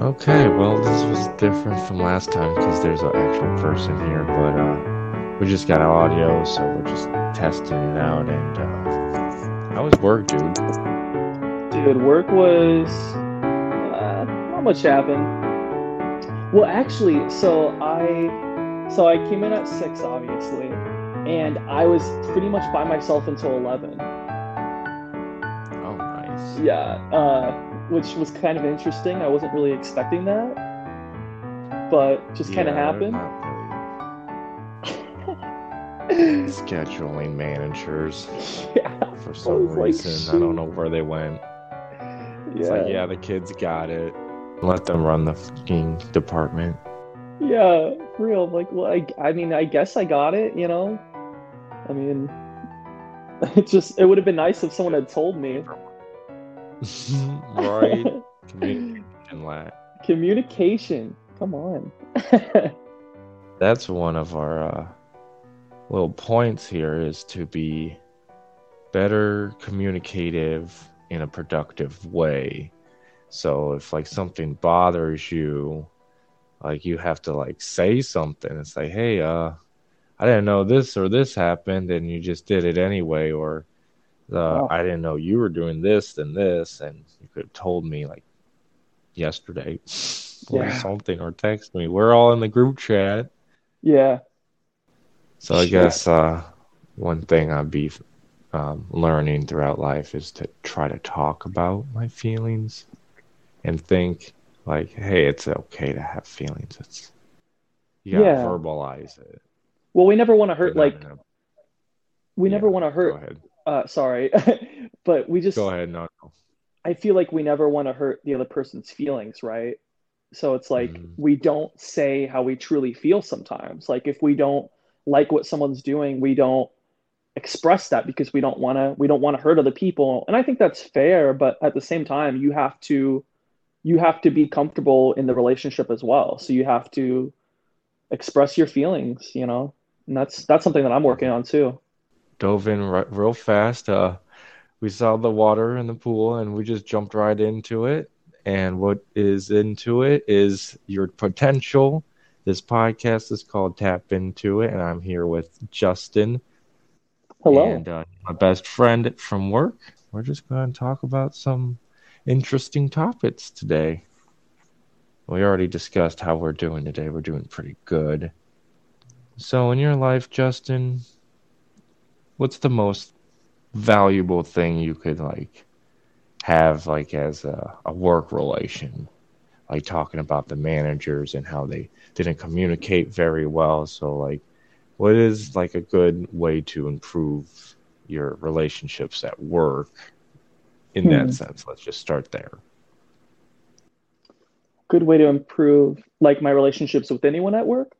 Okay, well, this was different from last time because there's an actual person here, but uh, we just got audio, so we're just testing it out. And uh, how was work, dude? Dude, work was uh, not much happened. Well, actually, so I so I came in at six, obviously, and I was pretty much by myself until eleven. Oh, nice. Yeah, uh, which was kind of interesting. I wasn't really expecting that, but just kind of happened. Scheduling managers yeah, for some was like, reason. I don't know where they went. It's like, yeah, the kids got it. Let them run the fucking department. Yeah, real. Like, well, I, I mean, I guess I got it, you know? I mean, it just, it would have been nice if someone had told me. right? Communication lack. Communication. Come on. That's one of our uh, little points here is to be better communicative in a productive way. So if like something bothers you, like you have to like say something and say, "Hey, uh, I didn't know this or this happened, and you just did it anyway," or uh, Oh. "I didn't know you were doing this and this, and you could have told me like yesterday or Yeah. something, or text me." We're all in the group chat. Yeah. So I Sure. guess uh, one thing I'd be um, learning throughout life is to try to talk about my feelings and think like, hey, it's okay to have feelings. It's you gotta Yeah. verbalize it. Well, we never want to hurt, like, we yeah, never want to Go hurt, ahead. Uh, sorry, but we just, Go ahead. No, no. I feel like we never want to hurt the other person's feelings, right? So it's like Mhm. we don't say how we truly feel sometimes. Like if we don't like what someone's doing, we don't express that because we don't want to we don't want to hurt other people. And I think that's fair, but at the same time, you have to you have to be comfortable in the relationship as well. So you have to express your feelings, you know? And that's that's something that I'm working on too. Dove in real fast. Uh, we saw the water in the pool and we just jumped right into it. And what is into it is your potential. This podcast is called Tap Into It, and I'm here with Justin Hello. and uh, my best friend from work. We're just going to talk about some interesting topics today. We already discussed how we're doing today. We're doing pretty good. So, in your life, Justin, what's the most valuable thing you could like have like as a, a work relation? Like talking about the managers and how they didn't communicate very well. So, like, what is like a good way to improve your relationships at work in Hmm. that sense let's just start there good way to improve like my relationships with anyone at work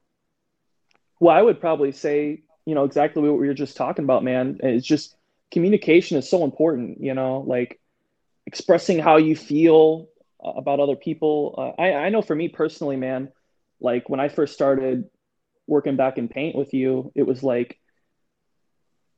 well i would probably say you know exactly what we were just talking about man. It's just communication is so important you know like expressing how you feel about other people. Uh, I, I know for me personally man like when i first started working back in paint with you it was like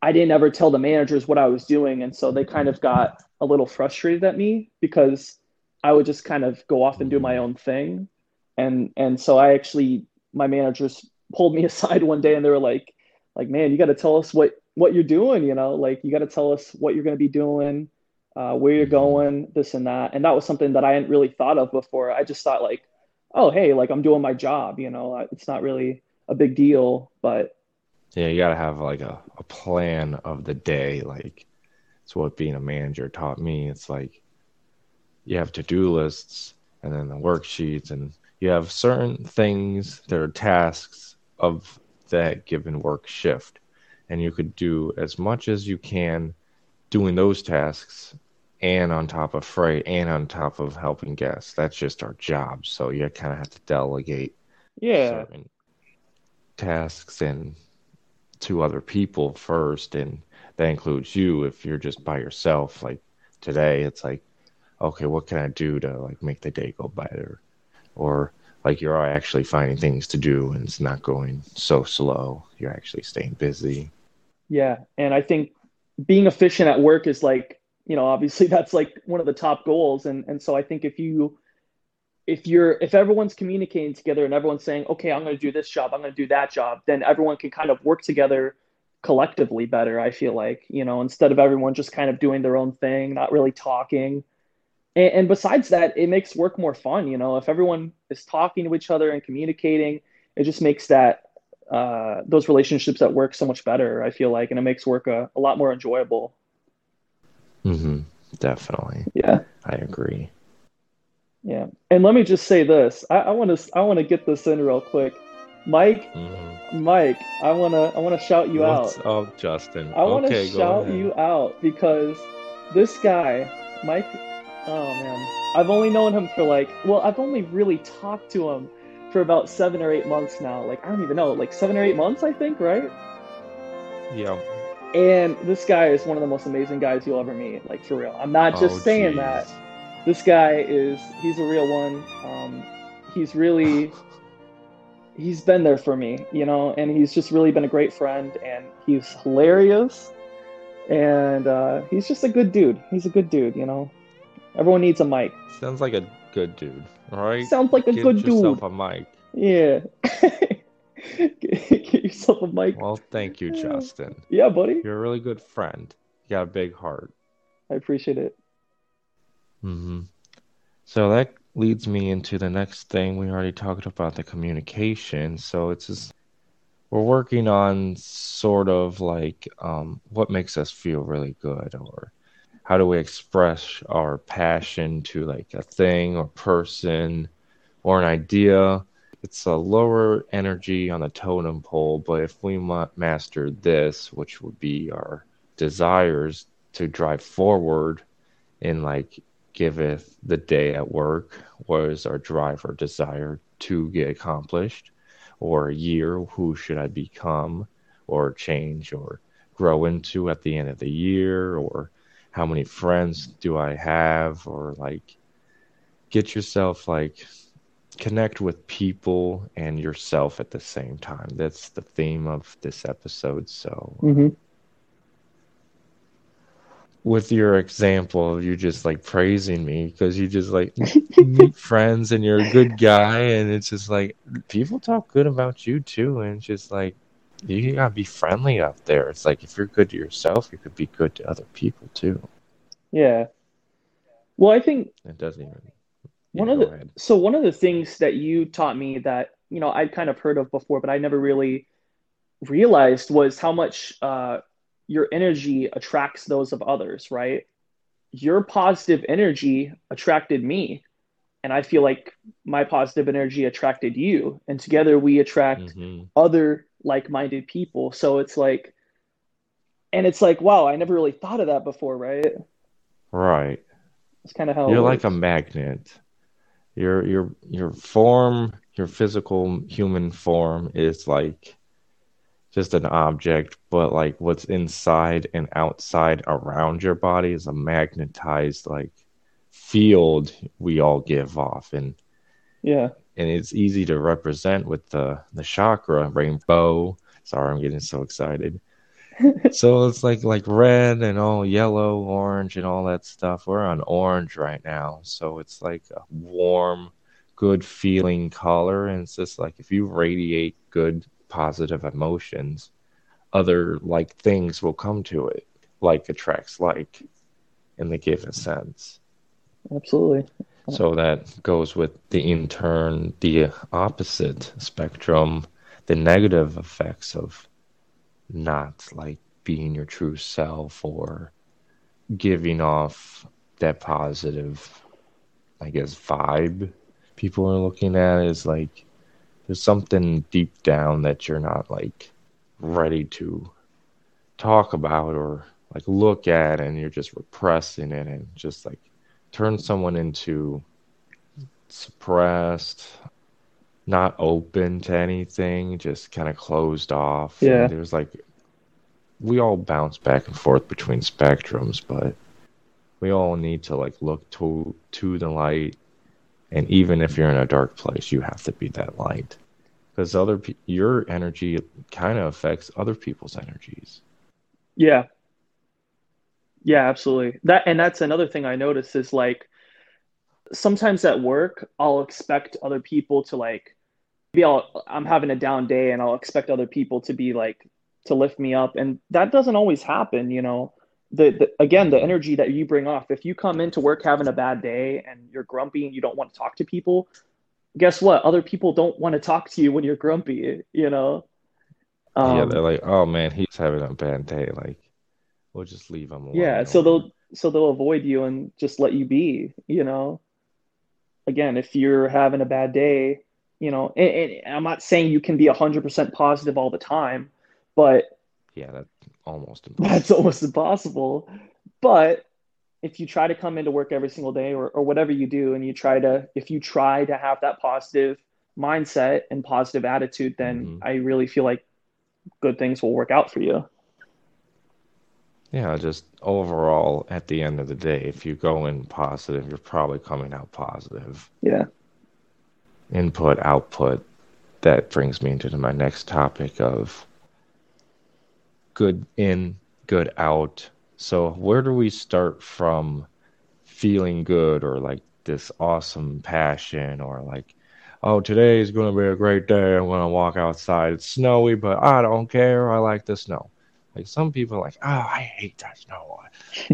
i didn't ever tell the managers what i was doing. And so they kind of got a little frustrated at me because I would just kind of go off and do my own thing. And and so I actually my managers pulled me aside one day and they were like like man, you got to tell us what what you're doing, you know? Like you got to tell us what you're going to be doing, uh, where you're going, this and that. And that was something that I hadn't really thought of before. I just thought like, oh, hey, like I'm doing my job, you know. It's not really a big deal, but yeah you gotta have like a, a plan of the day like it's what being a manager taught me it's like you have to-do lists and then the worksheets and you have certain things that are tasks of that given work shift. And you could do as much as you can doing those tasks and on top of freight and on top of helping guests. That's just our job. So you kind of have to delegate yeah. certain tasks and to other people first. And that includes you if you're just by yourself. Like today it's like okay what can i do to like make the day go better? Or like you're actually finding things to do and it's not going so slow you're actually staying busy Yeah, and I think being efficient at work is like, you know, obviously that's like one of the top goals. And and so I think if you if you're if everyone's communicating together and everyone's saying, okay, I'm going to do this job, I'm going to do that job, then everyone can kind of work together collectively better. I feel like you know instead of everyone just kind of doing their own thing, not really talking. And, and besides that, it makes work more fun. You know, if everyone is talking to each other and communicating, it just makes that uh, those relationships at work so much better. I feel like, and it makes work a, a lot more enjoyable. Mm-hmm. Definitely. Yeah. I agree. Yeah, and let me just say this: I want to I want to get this in real quick. Mike, mm-hmm. Mike, I wanna I wanna shout you What's out. Oh, Justin. I wanna okay, shout you out because this guy, Mike. Oh man, I've only known him for like well, I've only really talked to him for about seven or eight months now. Like I don't even know, like seven or eight months, I think, right? Yeah. And this guy is one of the most amazing guys you'll ever meet. Like for real. I'm not just oh, saying geez. that this guy is he's a real one. Um, he's really he's been there for me, you know, and he's just really been a great friend and he's hilarious and uh, he's just a good dude. He's a good dude, you know. Everyone needs a mic. Sounds like a good dude, all right? Sounds like a Give good yourself dude. a mic. Yeah. Get yourself a mic. Well, thank you, Justin. Yeah, buddy. You're a really good friend. You got a big heart. I appreciate it. Mm-hmm. So that leads me into the next thing. We already talked about the communication. So it's just we're working on sort of like um, what makes us feel really good or how do we express our passion to like a thing or person or an idea? It's a lower energy on the totem pole but if we master this which would be our desires to drive forward in like giveth the day at work was our drive or desire to get accomplished? Or a year who should i become or change or grow into at the end of the year or how many friends do i have or like get yourself like connect with people and yourself at the same time. That's the theme of this episode so mm-hmm. with your example of you just like praising me because you just like meet friends and you're a good guy and it's just like people talk good about you too and it's just like you gotta be friendly out there it's like if you're good to yourself you could be good to other people too yeah well i think it doesn't even one of the ahead. so one of the things that you taught me that you know i'd kind of heard of before but i never really realized was how much uh your energy attracts those of others, right? Your positive energy attracted me. And I feel like my positive energy attracted you. And together we attract mm-hmm. other like minded people. So it's like, and it's like, wow, I never really thought of that before, right? Right. It's kind of how you're like a magnet. Your your your form, your physical human form is like just an object, but like what's inside and outside around your body is a magnetized like field we all give off and yeah and it's easy to represent with the the chakra rainbow. Sorry i'm getting so excited. So it's like like red and all yellow orange and all that stuff. We're on orange right now. So it's like a warm good feeling color. And it's just like if you radiate good positive emotions, other like things will come to it, like attracts like in the given sense. Absolutely. So that goes with the in turn, the opposite spectrum, the negative effects of not like being your true self or giving off that positive, I guess, vibe people are looking at is like there's something deep down that you're not like ready to talk about or like look at and you're just repressing it and just like turn someone into suppressed not open to anything just kind of closed off yeah and there's like we all bounce back and forth between spectrums but we all need to like look to to the light and even if you're in a dark place, you have to be that light. Because other pe- your energy kind of affects other people's energies. Yeah. Yeah, absolutely. That and that's another thing I notice is like sometimes at work, I'll expect other people to like, maybe I'll, I'm having a down day and I'll expect other people to be like, to lift me up. And that doesn't always happen, you know. The, the again, the energy that you bring off. If you come into work having a bad day and you're grumpy and you don't want to talk to people, guess what? Other people don't want to talk to you when you're grumpy, you know. yeah, Um, they're like, oh man, he's having a bad day. Like, we'll just leave him yeah, so they'll so they'll avoid you and just let you be, you know. Again, if you're having a bad day, you know, and, and I'm not saying you can be 100% positive all the time, but yeah, that's almost impossible. that's almost impossible. But if you try to come into work every single day or, or whatever you do, and you try to, if you try to have that positive mindset and positive attitude, then hmm I really feel like good things will work out for you. Yeah, just overall, at the end of the day, if you go in positive, you're probably coming out positive. Yeah. Input, output. That brings me into my next topic of good in, good out. So, where do we start from feeling good or like this awesome passion or like, oh, today is going to be a great day. I'm going to walk outside. It's snowy, but I don't care. I like the snow. Like some people are like, oh, I hate that snow.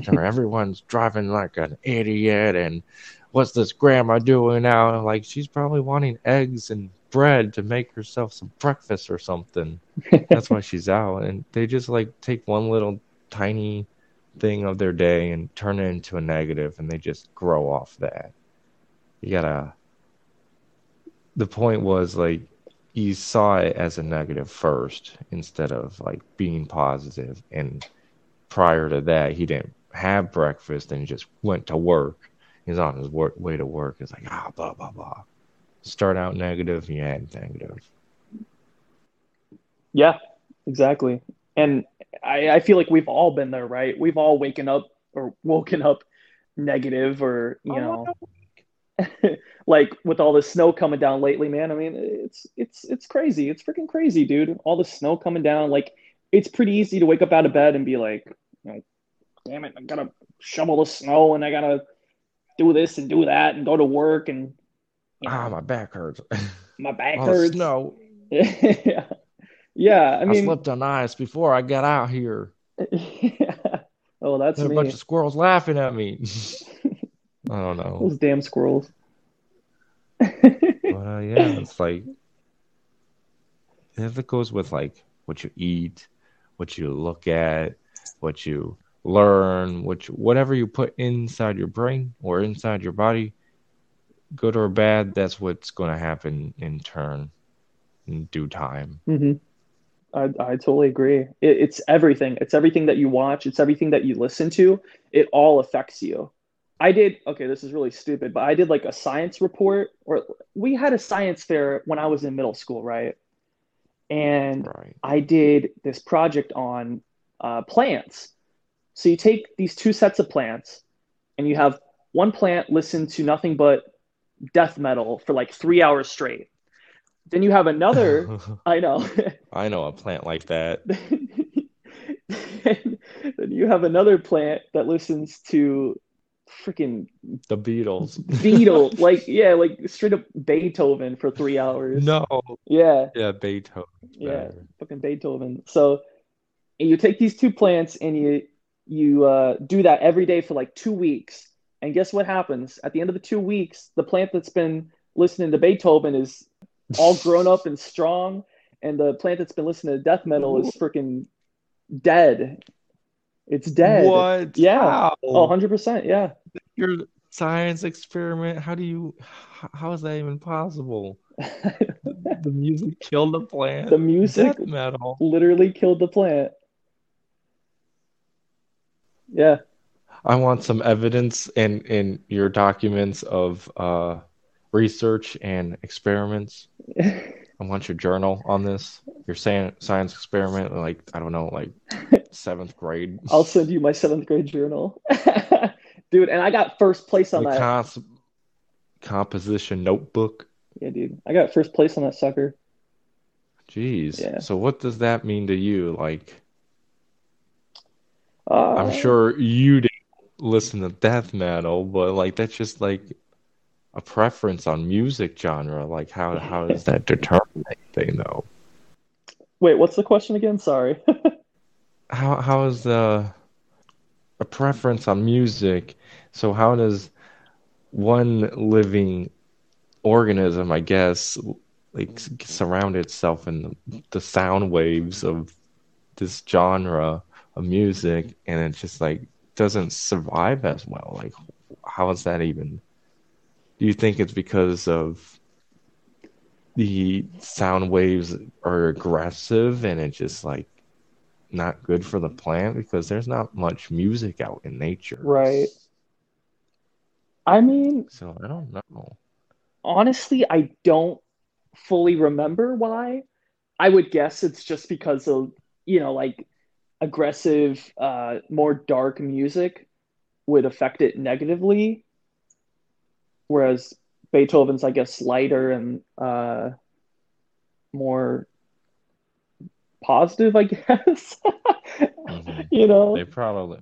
Or everyone's driving like an idiot. And what's this grandma doing now? Like she's probably wanting eggs and bread to make herself some breakfast or something. That's why she's out. And they just like take one little tiny thing of their day and turn it into a negative and they just grow off that. You gotta, the point was like, you saw it as a negative first instead of like being positive. And prior to that, he didn't have breakfast and just went to work. He's on his work, way to work. It's like, ah, blah, blah, blah. Start out negative, you end negative. Yeah, exactly. And I, I feel like we've all been there, right? We've all waken up or woken up negative or, you Oh, know, like with all the snow coming down lately, man. I mean, it's it's it's crazy. It's freaking crazy, dude. All the snow coming down. Like it's pretty easy to wake up out of bed and be like, you know, damn it, I gotta shovel the snow and I gotta do this and do that and go to work and you ah, my back hurts. my back All hurts. No. Yeah. Yeah, I mean, I slipped on ice before I got out here. yeah. Oh, that's were a bunch of squirrels laughing at me. I don't know. Those damn squirrels. But uh, yeah, it's like if it goes with like what you eat, what you look at, what you learn, which whatever you put inside your brain or inside your body, good or bad, that's what's going to happen in turn in due time. hmm I, I totally agree. It, it's everything. It's everything that you watch. It's everything that you listen to. It all affects you. I did, okay, this is really stupid, but I did like a science report, or we had a science fair when I was in middle school, right? And Right. I did this project on uh, plants. So you take these two sets of plants, and you have one plant listen to nothing but death metal for like three hours straight. Then you have another, I know. I know a plant like that. then you have another plant that listens to freaking The Beatles. Beatles, like yeah, like straight up Beethoven for three hours. No. Yeah, Yeah, Beethoven. yeah, fucking Beethoven. So you take these two plants and you you uh, do that every day for like two weeks, and guess what happens? At the end of the two weeks, the plant that's been listening to Beethoven is all grown up and strong, and the plant that's been listening to death metal is freaking dead. It's dead. What? Yeah. Oh, 100%. Yeah. Your science experiment? How do you? How is that even possible? The music killed the plant. The music Death metal. literally killed the plant. Yeah. I want some evidence in in your documents of uh research and experiments. I want your journal on this. Your science science experiment, like I don't know, like seventh grade. I'll send you my seventh grade journal. Dude, and I got first place on The that. cons composition notebook. Yeah, dude. I got first place on that sucker. Jeez. Yeah. So what does that mean to you? Like, I'm Uh, sure you didn't listen to death metal, but like that's just like a preference on music genre? Like how how does that determine anything though? Wait, what's the question again? Sorry. how how is the a preference on music? So how does one living organism, I guess, like surround itself in the, the sound waves of this genre of music, and it just like doesn't survive as well? Like, how is that even? Do you think it's because of the sound waves are aggressive and it just like not good for the plant because there's not much music out in nature. Right. I mean, so I don't know. Honestly, I don't fully remember why. I would guess it's just because of, you know, like aggressive, uh, more dark music would affect it negatively. Whereas Beethoven's, I guess, lighter and uh, more positive, I guess. mm-hmm. You know, they probably,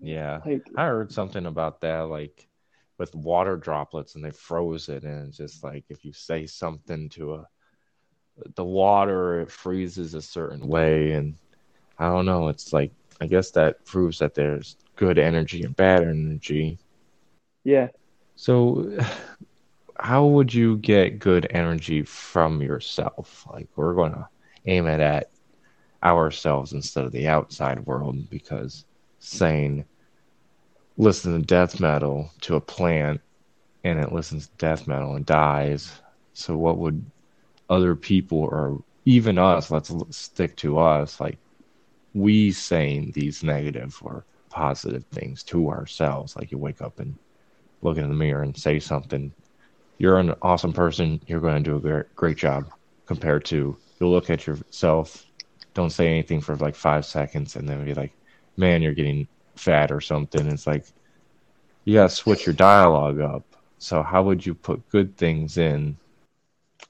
yeah. Like, I heard something about that, like with water droplets, and they froze it, and it's just like if you say something to a the water, it freezes a certain way, and I don't know. It's like I guess that proves that there's good energy and bad energy. Yeah. So how would you get good energy from yourself? Like we're going to aim it at ourselves instead of the outside world because saying listen to death metal to a plant and it listens to death metal and dies. So what would other people or even us let's stick to us like we saying these negative or positive things to ourselves like you wake up and look in the mirror and say something. You're an awesome person. You're going to do a great, great job compared to you'll look at yourself don't say anything for like five seconds and then be like, man, you're getting fat or something. It's like you gotta switch your dialogue up. So how would you put good things in?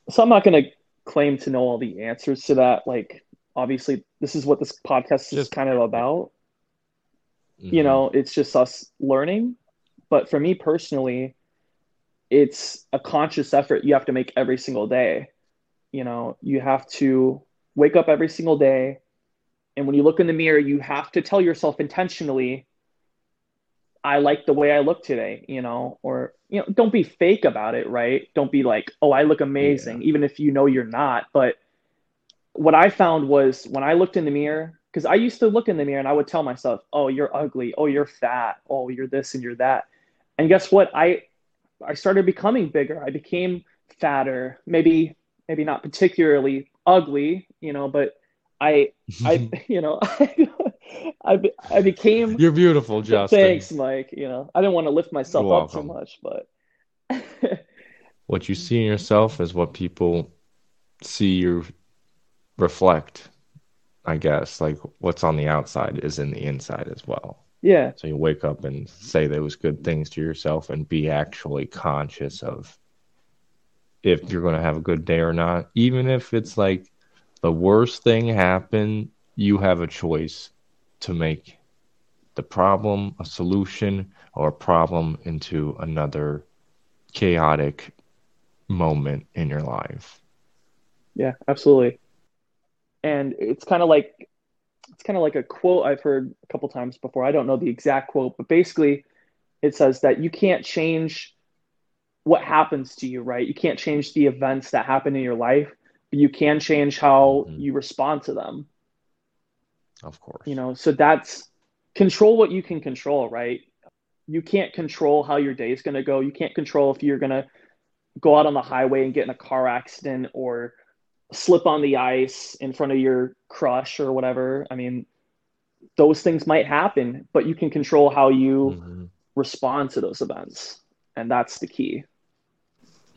So I'm not gonna claim to know all the answers to that. Like obviously this is what this podcast is kind of about. Mm-hmm. You know, it's just us learning. But for me personally, it's a conscious effort you have to make every single day. You know, you have to wake up every single day. And when you look in the mirror, you have to tell yourself intentionally, I like the way I look today, you know, or, you know, don't be fake about it, right? Don't be like, oh, I look amazing, yeah. even if you know you're not. But what I found was when I looked in the mirror, because I used to look in the mirror and I would tell myself, oh, you're ugly. Oh, you're fat. Oh, you're this and you're that. And guess what? I, I started becoming bigger. I became fatter, maybe, maybe not particularly ugly, you know, but I, I, you know, I, I became. You're beautiful, Justin. Thanks, Mike. You know, I didn't want to lift myself You're up welcome. too much, but. what you see in yourself is what people see you reflect. I guess like what's on the outside is in the inside as well. Yeah. So you wake up and say those good things to yourself and be actually conscious of if you're going to have a good day or not. Even if it's like the worst thing happen, you have a choice to make the problem a solution or a problem into another chaotic moment in your life. Yeah, absolutely. And it's kind of like it's kind of like a quote I've heard a couple times before. I don't know the exact quote, but basically it says that you can't change what happens to you, right? You can't change the events that happen in your life, but you can change how mm-hmm. you respond to them. Of course. You know, so that's control what you can control, right? You can't control how your day is going to go. You can't control if you're going to go out on the highway and get in a car accident or slip on the ice in front of your crush or whatever. I mean, those things might happen, but you can control how you mm-hmm. respond to those events. And that's the key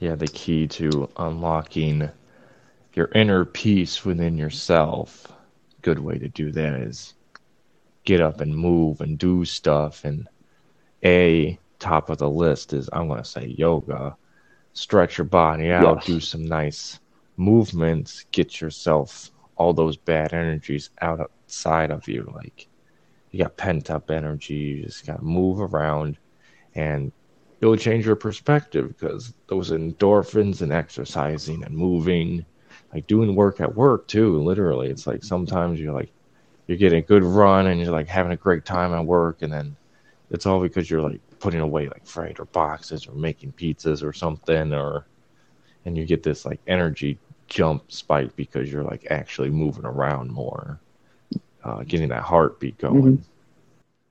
yeah, the key to unlocking your inner peace within yourself. Good way to do that is get up and move and do stuff. And a top of the list is I'm going to say yoga. Stretch your body out, yes. do some nice movements, get yourself all those bad energies outside of you. Like you got pent up energy, you just got to move around and it'll change your perspective because those endorphins and exercising and moving, like doing work at work too. Literally, it's like sometimes you're like you're getting a good run and you're like having a great time at work, and then it's all because you're like putting away like freighter boxes or making pizzas or something, or and you get this like energy jump spike because you're like actually moving around more, uh, getting that heartbeat going. Mm-hmm.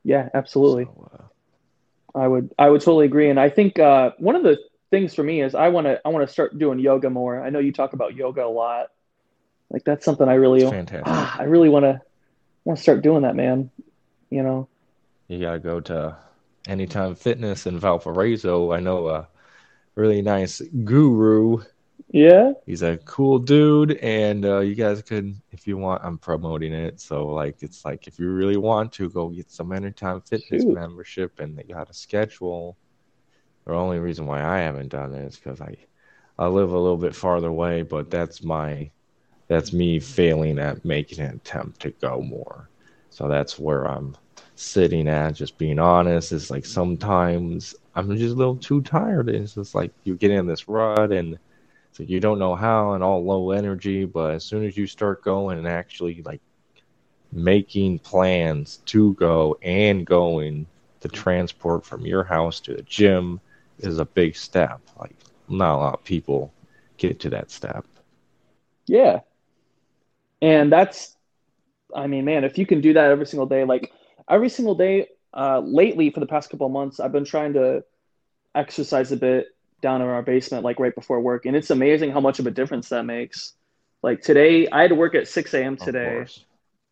Yeah, absolutely. So, uh, I would I would totally agree, and I think uh, one of the things for me is I want to I want to start doing yoga more. I know you talk about yoga a lot. Like that's something I really ah, I really want to want to start doing that, man. You know. You gotta go to Anytime Fitness in Valparaiso. I know a really nice guru yeah. He's a cool dude, and uh, you guys could, if you want, I'm promoting it. So, like, it's like if you really want to, go get some Anytime Fitness Shoot. membership, and they got a schedule. The only reason why I haven't done it is because I, I live a little bit farther away, but that's my, that's me failing at making an attempt to go more. So that's where I'm sitting at, just being honest. It's like sometimes I'm just a little too tired. It's just like you get in this rut and so you don't know how and all low energy, but as soon as you start going and actually like making plans to go and going to transport from your house to the gym is a big step. Like not a lot of people get to that step. Yeah. And that's I mean, man, if you can do that every single day, like every single day, uh, lately for the past couple of months, I've been trying to exercise a bit down in our basement like right before work. And it's amazing how much of a difference that makes. Like today i had to work at 6 a.m today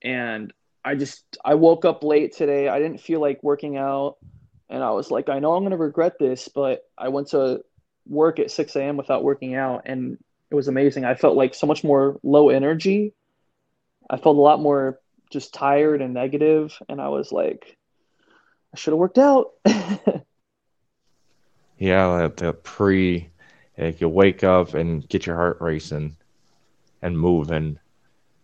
and i just i woke up late today. I didn't feel like working out. And i was like i know i'm going to regret this but i went to work at 6 a.m without working out and it was amazing. I felt like so much more low energy. I felt a lot more just tired and negative and i was like i should have worked out Yeah, the pre, like you wake up and get your heart racing and move moving,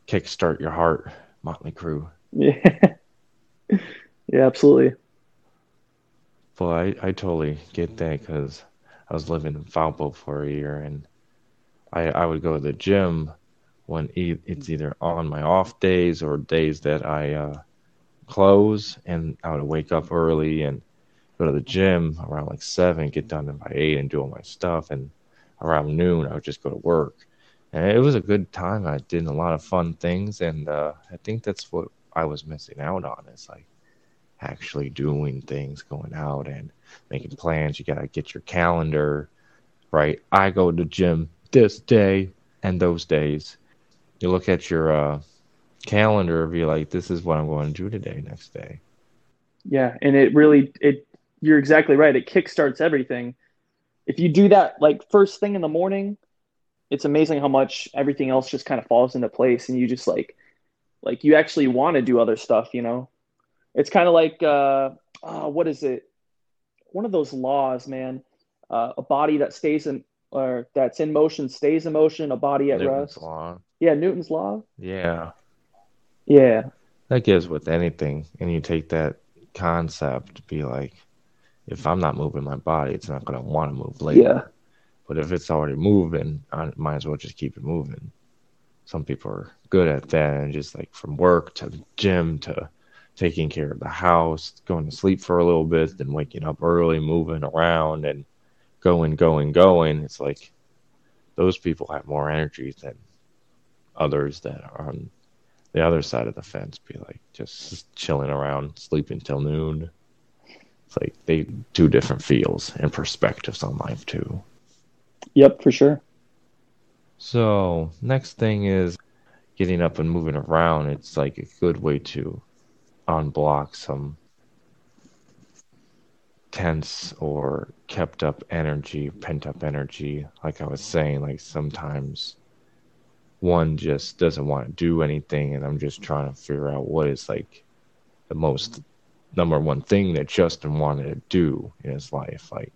kickstart your heart, Motley Crue. Yeah, yeah, absolutely. Well, I, I totally get that because I was living in Valpo for a year and I, I would go to the gym when it's either on my off days or days that I uh, close, and I would wake up early and go to the gym around like seven, get done by eight, and do all my stuff. And around noon, I would just go to work. And it was a good time. I did a lot of fun things, and uh, I think that's what I was missing out on. Is like actually doing things, going out and making plans. You gotta get your calendar right. I go to the gym this day and those days. You look at your uh, calendar, be like, "This is what I'm going to do today, next day." Yeah, and it really it you're exactly right. It kickstarts everything. If you do that like first thing in the morning, it's amazing how much everything else just kind of falls into place and you just like like you actually want to do other stuff, you know. It's kind of like uh oh, what is it? One of those laws, man. Uh, a body that stays in or that's in motion stays in motion, a body at Newton's rest. Law. Yeah, Newton's law. Yeah. Yeah. That gives with anything and you take that concept be like if I'm not moving my body, it's not going to want to move later. Yeah. But if it's already moving, I might as well just keep it moving. Some people are good at that, and just like from work to the gym to taking care of the house, going to sleep for a little bit, then waking up early, moving around, and going, going, going. It's like those people have more energy than others that are on the other side of the fence. Be like just chilling around, sleeping till noon. It's like they two different feels and perspectives on life too. Yep, for sure. So next thing is getting up and moving around. It's like a good way to unblock some tense or kept up energy, pent up energy. Like I was saying, like sometimes one just doesn't want to do anything, and I'm just trying to figure out what is like the most number one thing that Justin wanted to do in his life. Like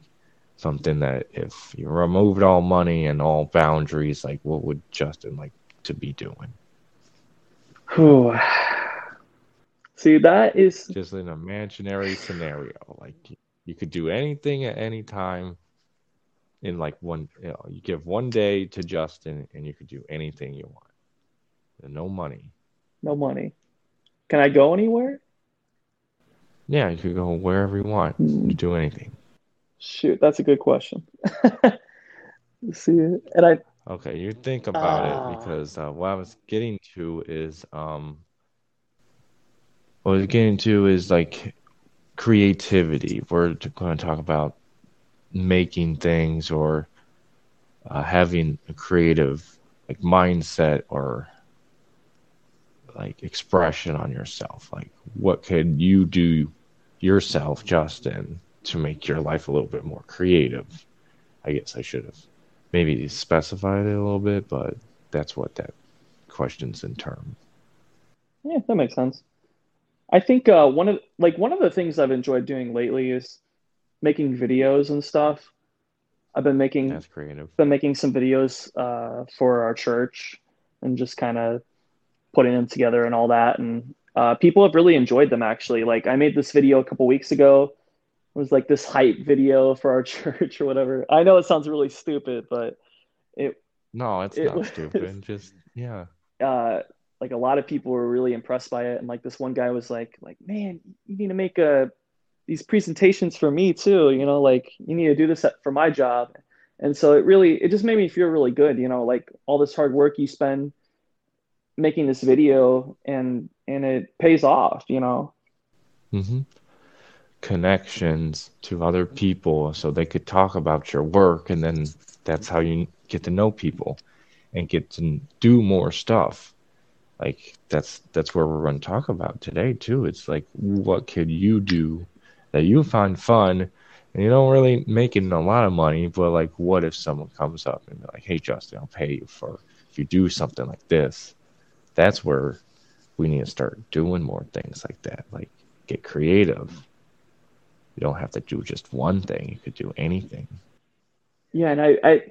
something that if you removed all money and all boundaries, like what would Justin like to be doing? See, that is just an imaginary scenario. Like you could do anything at any time in like one you know you give one day to justin and you could do anything you want and no money No money. Can I go anywhere? Yeah you could go wherever you want to do anything Shoot, that's a good question. See, and I okay you think about Ah. it because uh, what i was getting to is um what i was getting to is like creativity we're going to talk about making things or uh, having a creative like mindset or like expression on yourself like what could you do yourself justin to make your life a little bit more creative i guess i should have maybe specified it a little bit but that's what that question's in term yeah, that makes sense. I think uh, one of like one of the things I've enjoyed doing lately is making videos and stuff. I've been making that's creative been making some videos uh, for our church and just kind of putting them together and all that. And uh, people have really enjoyed them actually. Like I made this video a couple weeks ago. It was like this hype video for our church or whatever. I know it sounds really stupid, but it no it's It not was- stupid just yeah uh, like a lot of people were really impressed by it. And like this one guy was like, like, man, you need to make a these presentations for me too. You know, like you need to do this for my job. And so it really, it just made me feel really good. You know, like all this hard work you spend making this video, and and it pays off. You know. hmm connections to other people so they could talk about your work and then that's how you get to know people and get to do more stuff like that's that's where we're going to talk about today too it's like what could you do that you find fun and you don't really make it a lot of money but like what if someone comes up and be like hey justin i'll pay you for if you do something like this that's where we need to start doing more things like that like get creative you don't have to do just one thing. You could do anything. Yeah, and I, I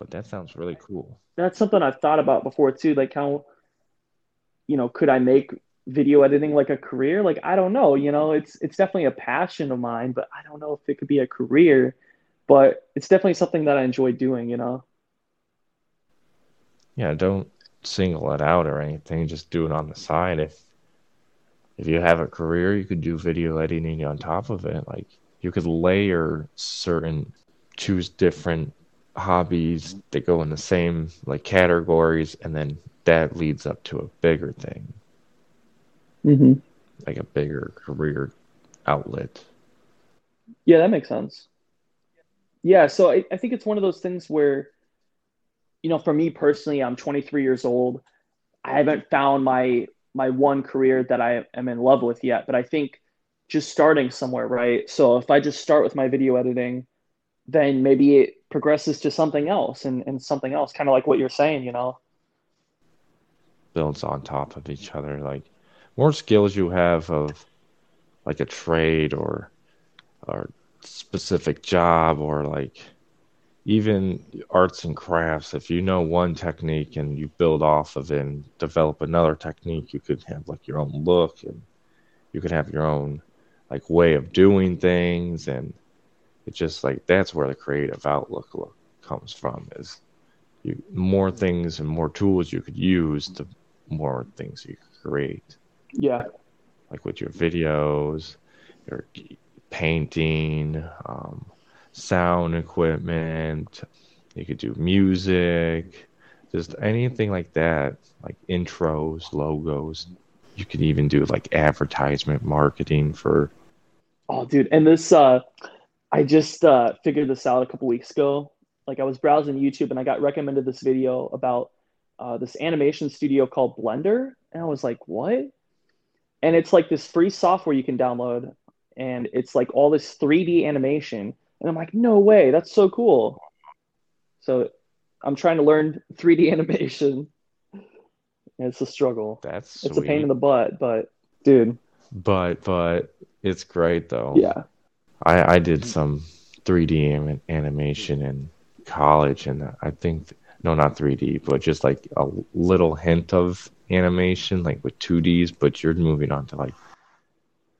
But that sounds really cool. that's something I've thought about before too. Like how, you know, could I make video editing like a career? Like I don't know. You know, it's it's definitely a passion of mine, but I don't know if it could be a career. But it's definitely something that I enjoy doing. You know. Yeah, don't single it out or anything. Just do it on the side. If if you have a career, you could do video editing on top of it. Like you could layer certain, choose different hobbies that go in the same like categories, and then that leads up to a bigger thing, Mm-hmm. like a bigger career outlet. Yeah, that makes sense. Yeah, so I, I think it's one of those things where, you know, for me personally, I'm 23 years old. I haven't found my my one career that I am in love with yet, but I think just starting somewhere, right? So if I just start with my video editing, then maybe it progresses to something else and, and something else, kind of like what you're saying, you know? builds on top of each other. Like more skills you have of like a trade or or specific job or like even arts and crafts. If you know one technique and you build off of it and develop another technique, you could have like your own look and you could have your own like way of doing things and it's just like that's where the creative outlook look comes from is you more things and more tools you could use the more things you could create Yeah. like with your videos your painting um, sound equipment you could do music just anything like that like intros logos you could even do like advertisement marketing for Oh, dude. And this, uh, I just uh, figured this out a couple weeks ago. Like I was browsing YouTube and I got recommended this video about uh, this animation studio called Blender. And I was like, what? And it's like this free software you can download. And it's like all this 3D animation. And I'm like, no way. That's so cool. So I'm trying to learn 3D animation. It's a struggle. that's It's a pain in the butt, but dude, but but it's great though yeah. I, I did some 3D anim- animation in college, and I think no, not 3D, but just like a little hint of animation, like with 2Ds. But you're moving on to like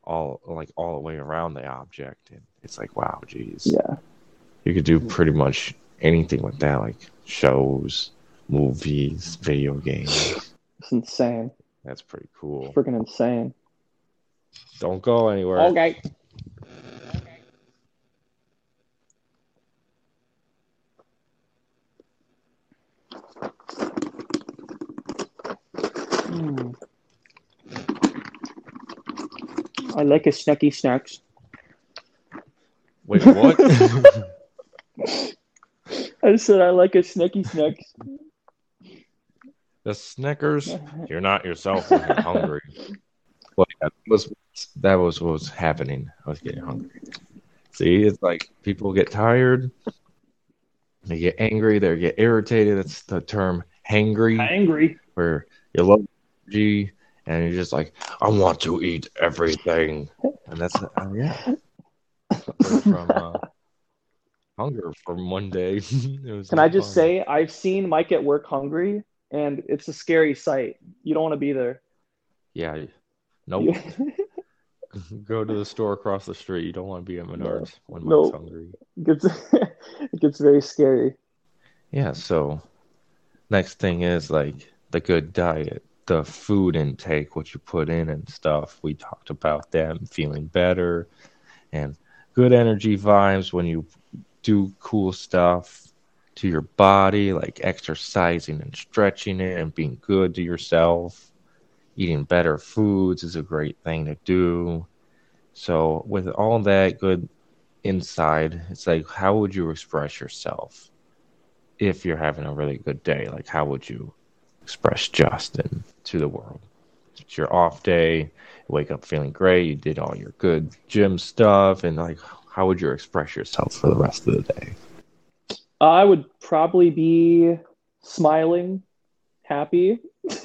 all like all the way around the object, and it's like wow, geez, Yeah. you could do pretty much anything with that, like shows, movies, video games. It's insane. That's pretty cool. Freaking insane. Don't go anywhere. Okay. Mm. I like a snacky snacks. Wait, what? I said I like a snacky snacks. the Snickers. You're not yourself when you're hungry. Well, yeah, that was that was what was happening. I was getting hungry. See, it's like people get tired, they get angry, they get irritated. That's the term hangry, Angry. where you love energy and you're just like, I want to eat everything, and that's uh, yeah. From uh, hunger from one day. it was Can no I just fun. say I've seen Mike at work hungry, and it's a scary sight. You don't want to be there. Yeah. Nope. Go to the store across the street. You don't want to be at Menards when No. Mike's hungry. It gets it gets very scary. Yeah, so next thing is like the good diet, the food intake, what you put in and stuff. We talked about them feeling better and good energy vibes when you do cool stuff to your body, like exercising and stretching it and being good to yourself. Eating better foods is a great thing to do. So, with all that good inside, it's like, how would you express yourself? if you're having a really good day, like how would you express Justin to the world? It's your off day, you wake up feeling great, you did all your good gym stuff, and like how would you express yourself for the rest of the day? I would probably be smiling, happy.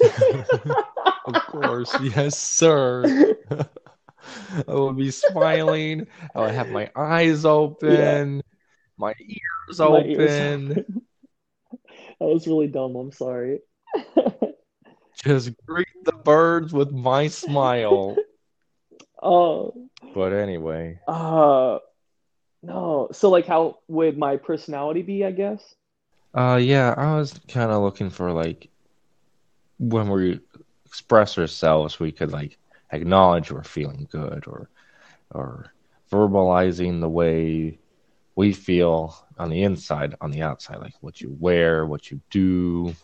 Of course, yes, sir. I would be smiling. I would have my eyes open, my ears My ears open. that was really dumb. I'm sorry. Just greet the birds with my smile. Oh, But anyway, uh, no. So, like, how would my personality be? I guess. Uh, yeah, I was kind of looking for like when we express ourselves, we could like acknowledge we're feeling good or or verbalizing the way we feel on the inside, on the outside, like what you wear, what you do,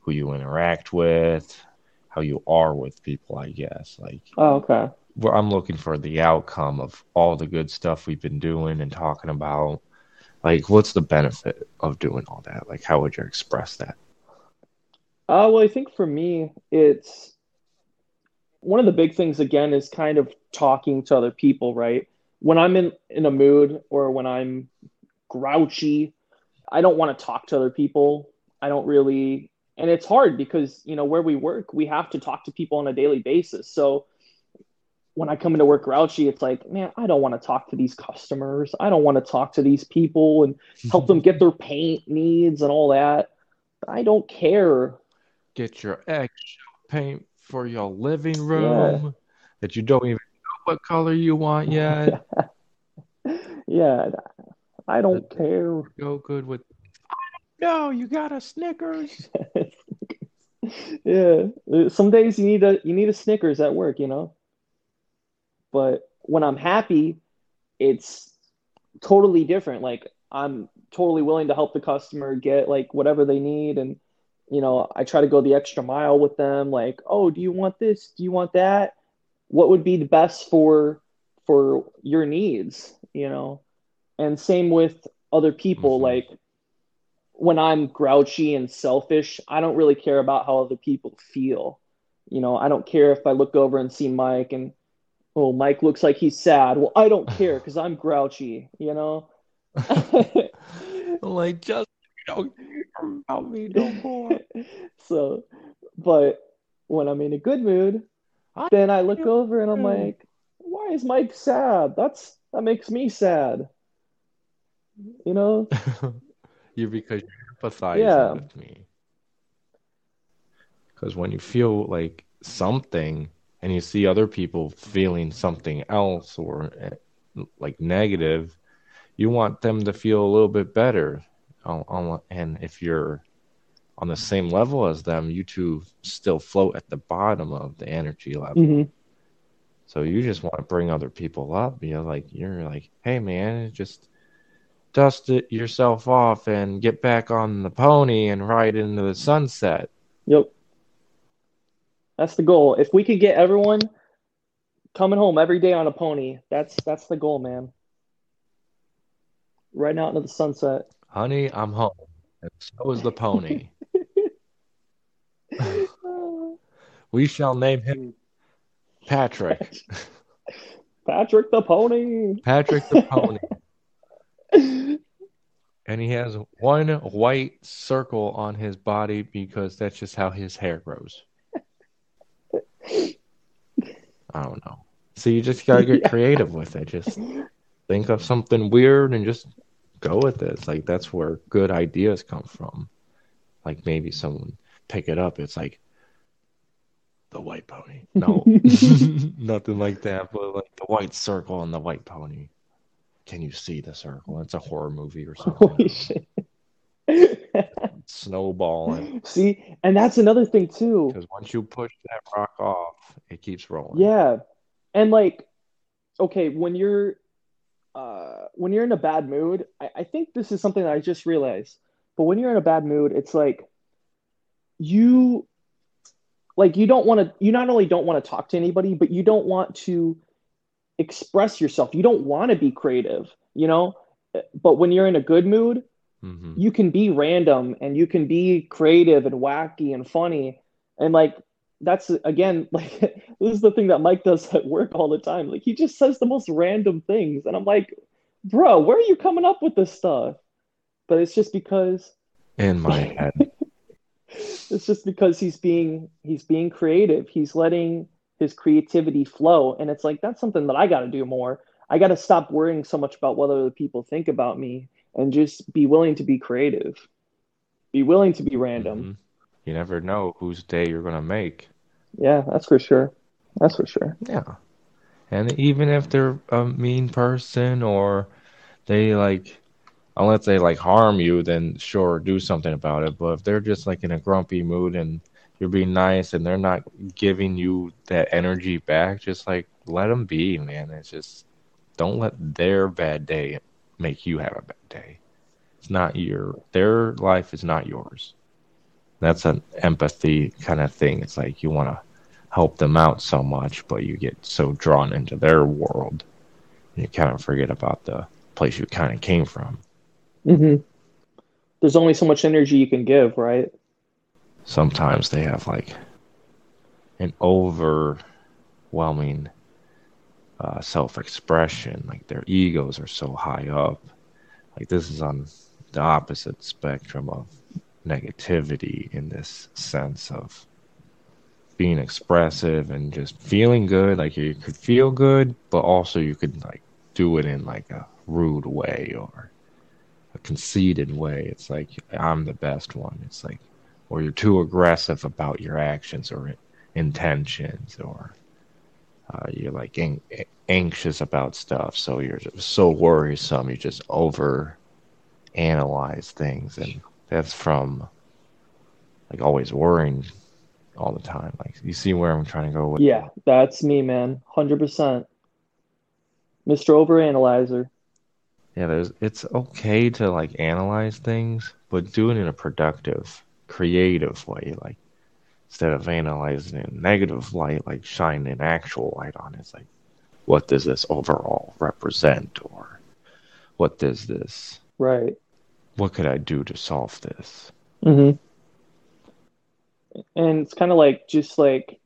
who you interact with, how you are with people, I guess. Like Oh, okay. well, I'm looking for the outcome of all the good stuff we've been doing and talking about. Like, what's the benefit of doing all that? Like, how would you express that? Uh, well, I think for me, it's one of the big things again is kind of talking to other people, right? When I'm in in a mood or when I'm grouchy, I don't want to talk to other people. I don't really, and it's hard because, you know, where we work, we have to talk to people on a daily basis. So when I come into work grouchy, it's like, man, I don't want to talk to these customers. I don't want to talk to these people and help them mm-hmm. get their paint needs and all that. I don't care. Get your extra paint for your living room that you don't even know what color you want yet. Yeah, I don't care. Go good with. No, you got a Snickers. Yeah, some days you need a you need a Snickers at work, you know. But when I'm happy, it's totally different. Like I'm totally willing to help the customer get like whatever they need and you know, I try to go the extra mile with them like, "Oh, do you want this? Do you want that? What would be the best for for your needs?" you know. And same with other people Mhm. like when I'm grouchy and selfish, I don't really care about how other people feel. You know, I don't care if I look over and see Mike and, oh, Mike looks like he's sad. Well, I don't care because I'm grouchy, you know? like, just don't care about me no more. so, but when I'm in a good mood, I then I look over and I'm like, why is Mike sad? That's that makes me sad. You know? You because you're empathizing Yeah. with me. Because when you feel like something, and you see other people feeling something else or eh, like negative, you want them to feel a little bit better. And if you're on the same level as them, you two still float at the bottom of the energy level. Mm-hmm. So you just want to bring other people up. You know, like you're like, hey man, just dust it yourself off and get back on the pony and ride into the sunset. Yep. That's the goal. If we could get everyone coming home every day on a pony, that's that's the goal, man. Right out into the sunset. Honey, I'm home. And so is the pony. we shall name him Patrick. Patrick the pony. Patrick the pony. And he has one white circle on his body because that's just how his hair grows. I don't know. So you just gotta get yeah. creative with it. Just think of something weird and just go with it. It's like that's where good ideas come from. Like maybe someone pick it up. It's like the white pony. No, nothing like that. But like the white circle and the white pony. Can you see the circle? It's a horror movie or something. Holy shit. Snowballing. See, and that's another thing too. Because once you push that rock off, it keeps rolling. Yeah, and like, okay, when you're, uh, when you're in a bad mood, I, I think this is something that I just realized. But when you're in a bad mood, it's like you like you don't want to you not only don't want to talk to anybody but you don't want to express yourself. You don't want to be creative you know? But when you're in a good mood mm-hmm. you can be random and you can be creative and wacky and funny. And like that's again like this is the thing that mike does at work all the time. Like he just says the most random things. And i'm like bro where are you coming up with this stuff? But it's just because in my head. It's just because he's being he's being creative. He's letting his creativity flow. And it's like that's something that i got to do more. I got to stop worrying so much about what other people think about me and just be willing to be creative. Be willing to be random. Mm-hmm. you never know whose day you're going to make. Yeah that's for sure. That's for sure. Yeah. And even if they're a mean person or they like unless they like harm you, then sure, do something about it. But if they're just like in a grumpy mood and you're being nice and they're not giving you that energy back, just like let them be, man. It's just don't let their bad day make you have a bad day. It's not your their life is not yours. That's an empathy kind of thing. It's like you want to help them out so much, but you get so drawn into their world, you kind of forget about the place you kind of came from. Mm-hmm. There's only so much energy you can give, right? Sometimes they have like an overwhelming uh, self-expression. Like their egos are so high up. Like this is on the opposite spectrum of negativity in this sense of being expressive and just feeling good. Like you could feel good, but also you could like do it in like a rude way or a conceited way. It's like I'm the best one. It's like, or you're too aggressive about your actions or intentions, or uh, you're like anxious about stuff. So you're so worrisome. You just over analyze things, and that's from like always worrying all the time. Like you see where I'm trying to go with. Yeah, that's me, man. Hundred percent. Mr. Overanalyzer yeah, there's it's okay to like analyze things, but do it in a productive, creative way. Like instead of analyzing in negative light, like shine an actual light on it. It's like, what does this overall represent, or what does this? Right. What could I do to solve this? Mm-hmm. And it's kind of like just like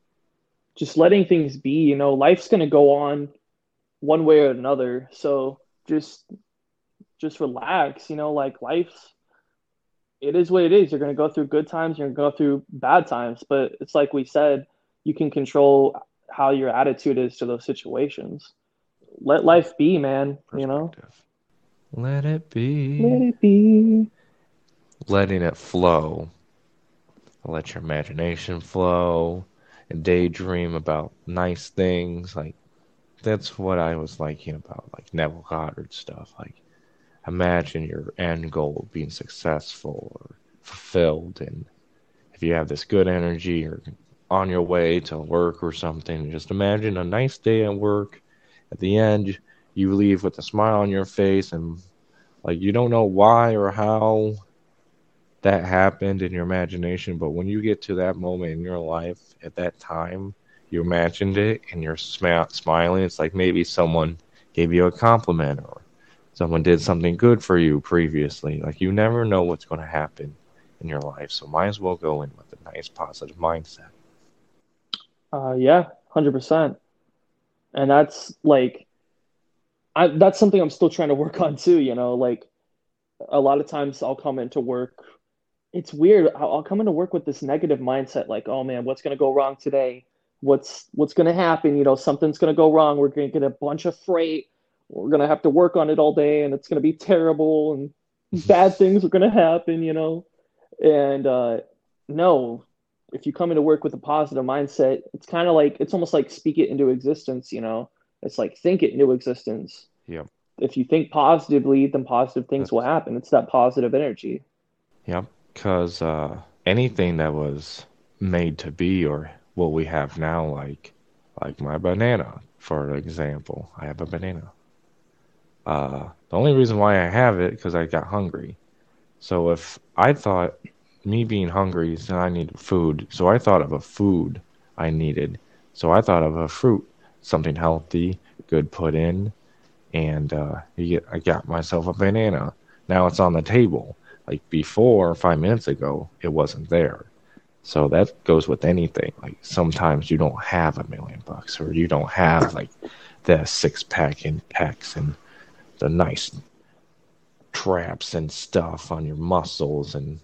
just letting things be. You know, life's gonna go on one way or another. So just just relax. You know, like life's it is what it is. You're going to go through good times, you're going to go through bad times, but it's like we said, you can control how your attitude is to those situations. Let life be, man, you know. Let it be. Let it be. Letting it flow. Let your imagination flow. and daydream about nice things. Like that's what I was liking about like Neville Goddard stuff. Like imagine your end goal being successful or fulfilled and if you have this good energy or on your way to work or something, just imagine a nice day at work. At the end, you leave with a smile on your face and like you don't know why or how that happened in your imagination, but when you get to that moment in your life at that time, you imagined it and you're sm- smiling. It's like maybe someone gave you a compliment or someone did something good for you previously. Like you never know what's going to happen in your life, so might as well go in with a nice positive mindset. Uh, yeah, hundred percent. And that's like, I that's something I'm still trying to work on too. You know, like a lot of times I'll come into work. It's weird. I'll, come into work with this negative mindset, like, oh man, what's gonna go wrong today? What's what's gonna happen? You know, something's gonna go wrong. We're gonna get a bunch of freight. We're gonna have to work on it all day, and it's gonna be terrible, and bad things are gonna happen. You know, and uh, no, if you come into work with a positive mindset, it's kind of like it's almost like speak it into existence, you know. It's like think it into existence. Yeah. If you think positively, then positive things will happen. It's that positive energy. yeah Because uh, anything that was made to be or what we have now, like like my banana, for example, I have a banana. Uh, the only reason why I have it because I got hungry. So if I thought me being hungry, so I needed food. So I thought of a food I needed. So I thought of a fruit, something healthy, good put in, and uh, I got myself a banana. Now it's on the table. Like before, five minutes ago, it wasn't there. So that goes with anything. Like sometimes you don't have a million bucks, or you don't have like the six pack in packs and the nice traps and stuff on your muscles and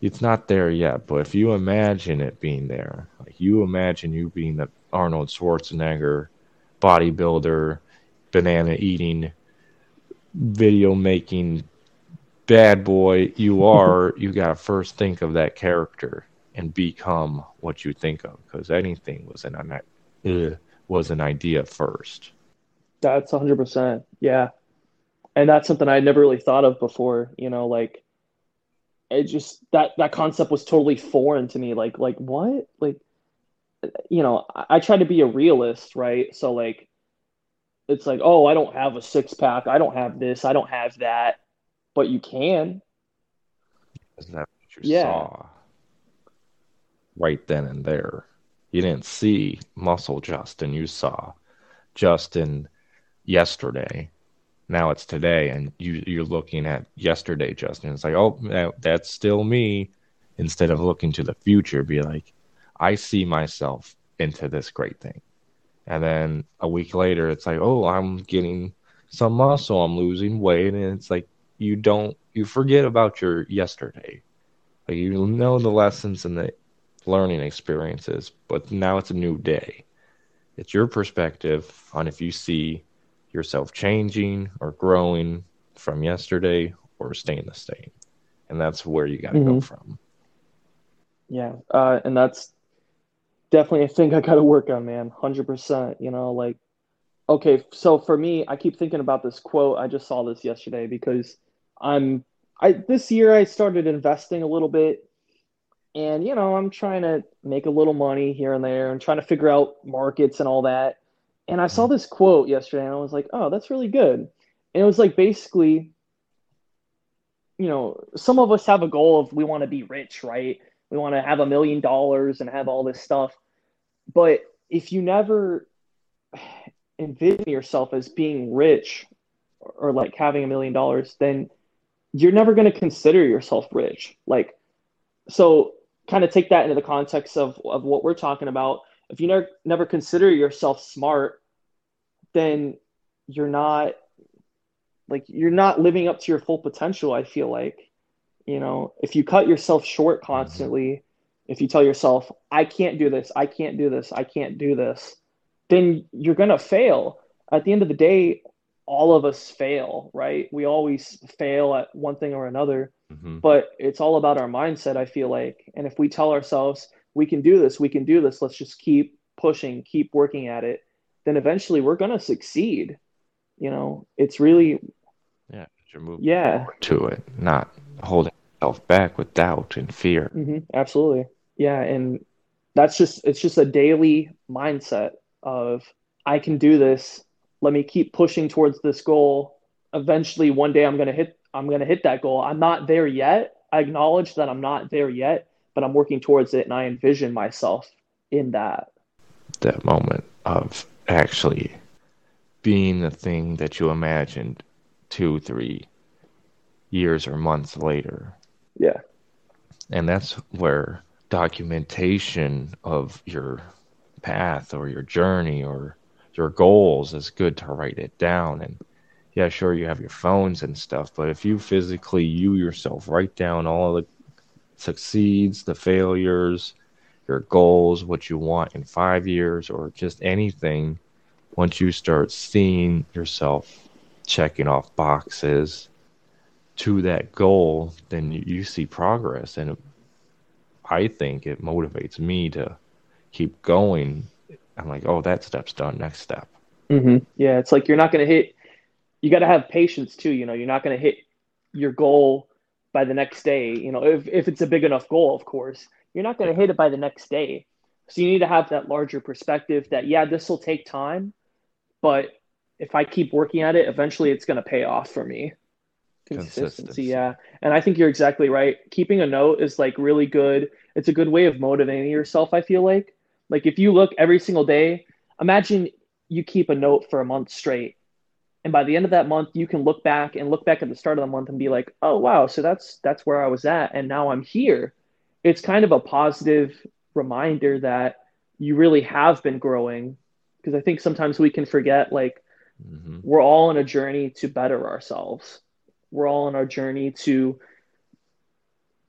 it's not there yet, but if you imagine it being there, like you imagine you being the Arnold Schwarzenegger bodybuilder, banana eating, video making bad boy you are, you got to first think of that character and become what you think of because anything was an uh, was an idea first. That's 100%. Yeah. And that's something I never really thought of before, you know, like it just that that concept was totally foreign to me like like what? Like you know I, I try to be a realist right? So like it's like oh i don't have a six pack i don't have this i don't have that but you can. Isn't that what you yeah. saw right then and there? You didn't see muscle justin. You saw justin yesterday now it's today and you you're looking at yesterday justin. It's like oh that, that's still me instead of looking to the future be like i see myself into this great thing. And then a week later it's like oh i'm getting some muscle i'm losing weight. And it's like you don't you forget about your yesterday. Like you know the lessons and the learning experiences but now it's a new day. It's your perspective on if you see yourself changing or growing from yesterday or staying the same. And that's where you got to mm-hmm. go from. Yeah. Uh, and that's definitely a thing I got to work on, man. 100%. You know, like, okay, so for me, I keep thinking about this quote. I just saw this yesterday because I'm, I, this year I started investing a little bit and, you know, I'm trying to make a little money here and there and trying to figure out markets and all that and I saw this quote yesterday and I was like, oh, that's really good. And it was like basically, you know, some of us have a goal of we want to be rich, right? We want to have a million dollars and have all this stuff. But if you never envision yourself as being rich or, like having a million dollars, then you're never going to consider yourself rich. Like, so kind of take that into the context of, of what we're talking about if you never never consider yourself smart, then you're not like you're not living up to your full potential. I feel like, you know, if you cut yourself short constantly, if you tell yourself, I can't do this, I can't do this, I can't do this, then you're gonna fail. At the end of the day, all of us fail, right? We always fail at one thing or another, mm-hmm. but it's all about our mindset, I feel like. And if we tell ourselves, we can do this, we can do this. Let's just keep pushing, keep working at it. Then eventually we're going to succeed. You know, it's really, Yeah, you're moving yeah, to it, not holding yourself back with doubt and fear. hmm absolutely. Yeah. And that's just, it's just a daily mindset of, I can do this. Let me keep pushing towards this goal. Eventually, one day I'm going to hit, I'm going to hit that goal. I'm not there yet. I acknowledge that I'm not there yet, but I'm working towards it and I envision myself in that. That moment of actually being the thing that you imagined two, three years or months later. Yeah. And that's where documentation of your path or your journey or your goals is good to write it down. And yeah, sure, you have your phones and stuff, but if you physically, you yourself, write down all of the succeeds, the failures, your goals, what you want in five years, or just anything, once you start seeing yourself checking off boxes to that goal, then you, you see progress. And I think it motivates me to keep going. I'm like, oh, that step's done. Next step. hmm Yeah. It's like you're not going to hit, you got to have patience too. You know, you're not going to hit your goal by the next day. You know, if, if it's a big enough goal, of course, you're not going to hit it by the next day. So you need to have that larger perspective that, yeah, this will take time, but if I keep working at it, eventually it's going to pay off for me. Consistency, Consistency. yeah. And I think you're exactly right. Keeping a note is like really good. It's a good way of motivating yourself, I feel like. Like if you look every single day, imagine you keep a note for a month straight. And by the end of that month, you can look back and look back at the start of the month and be like, "Oh, wow, so that's that's where I was at and now I'm here." It's kind of a positive reminder that you really have been growing because I think sometimes we can forget like hmm we're all on a journey to better ourselves. We're all on our journey to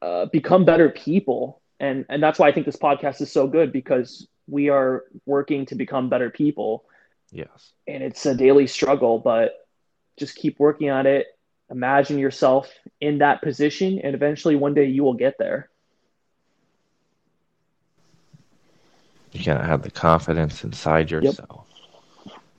uh, become better people, and and that's why I think this podcast is so good because we are working to become better people, Yes. and it's a daily struggle. But just keep working on it. Imagine yourself in that position, and eventually one day you will get there. You gotta have the confidence inside yourself.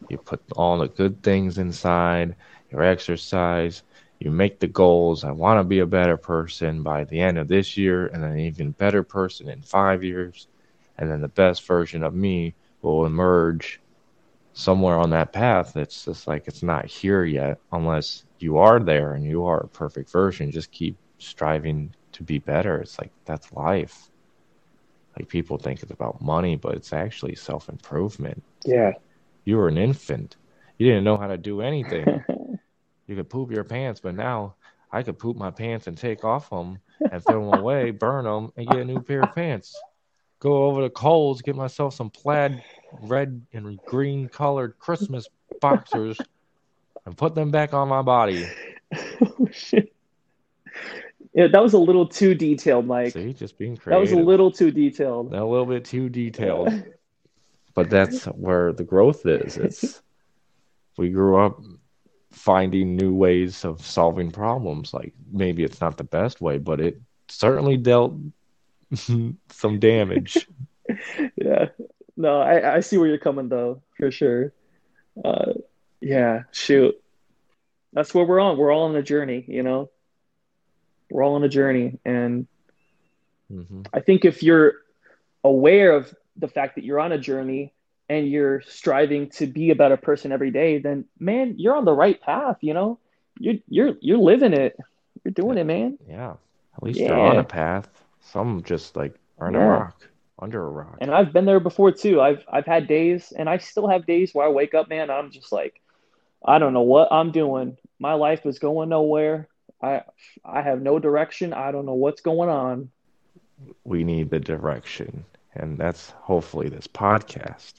You put all the good things inside, your exercise, you make the goals. I want to be a better person by the end of this year, and an even better person in five years. And then the best version of me will emerge somewhere on that path. It's just like it's not here yet, unless you are there and you are a perfect version. Just keep striving to be better. It's like that's life. Like people think it's about money, but it's actually self improvement. Yeah. You were an infant. You didn't know how to do anything. You could poop your pants, but now I could poop my pants and take off them and throw them away, burn them, and get a new pair of pants. Go over to Kohl's, get myself some plaid red and green colored Christmas boxers, and put them back on my body. Oh, shit. Yeah, that was a little too detailed, Mike. See, just being That was a little too detailed. a little bit too detailed. but that's where the growth is. It's we grew up finding new ways of solving problems. Like maybe it's not the best way, but it certainly dealt some damage. Yeah. No, I, I see where you're coming though, for sure. Uh, yeah, shoot. That's what we're on. We're all on a journey, you know? We're all on a journey. And hmm I think if you're aware of the fact that you're on a journey and you're striving to be a better person every day, then man, you're on the right path, you know? You're you're you're living it. You're doing it, man. Yeah. At least they're on a path. Some just like are in a rock, under a rock. And I've been there before too. I've I've had days and I still have days where I wake up, man, I'm just like I don't know what I'm doing. My life is going nowhere. I I have no direction. I don't know what's going on. we need the direction. And that's hopefully this podcast.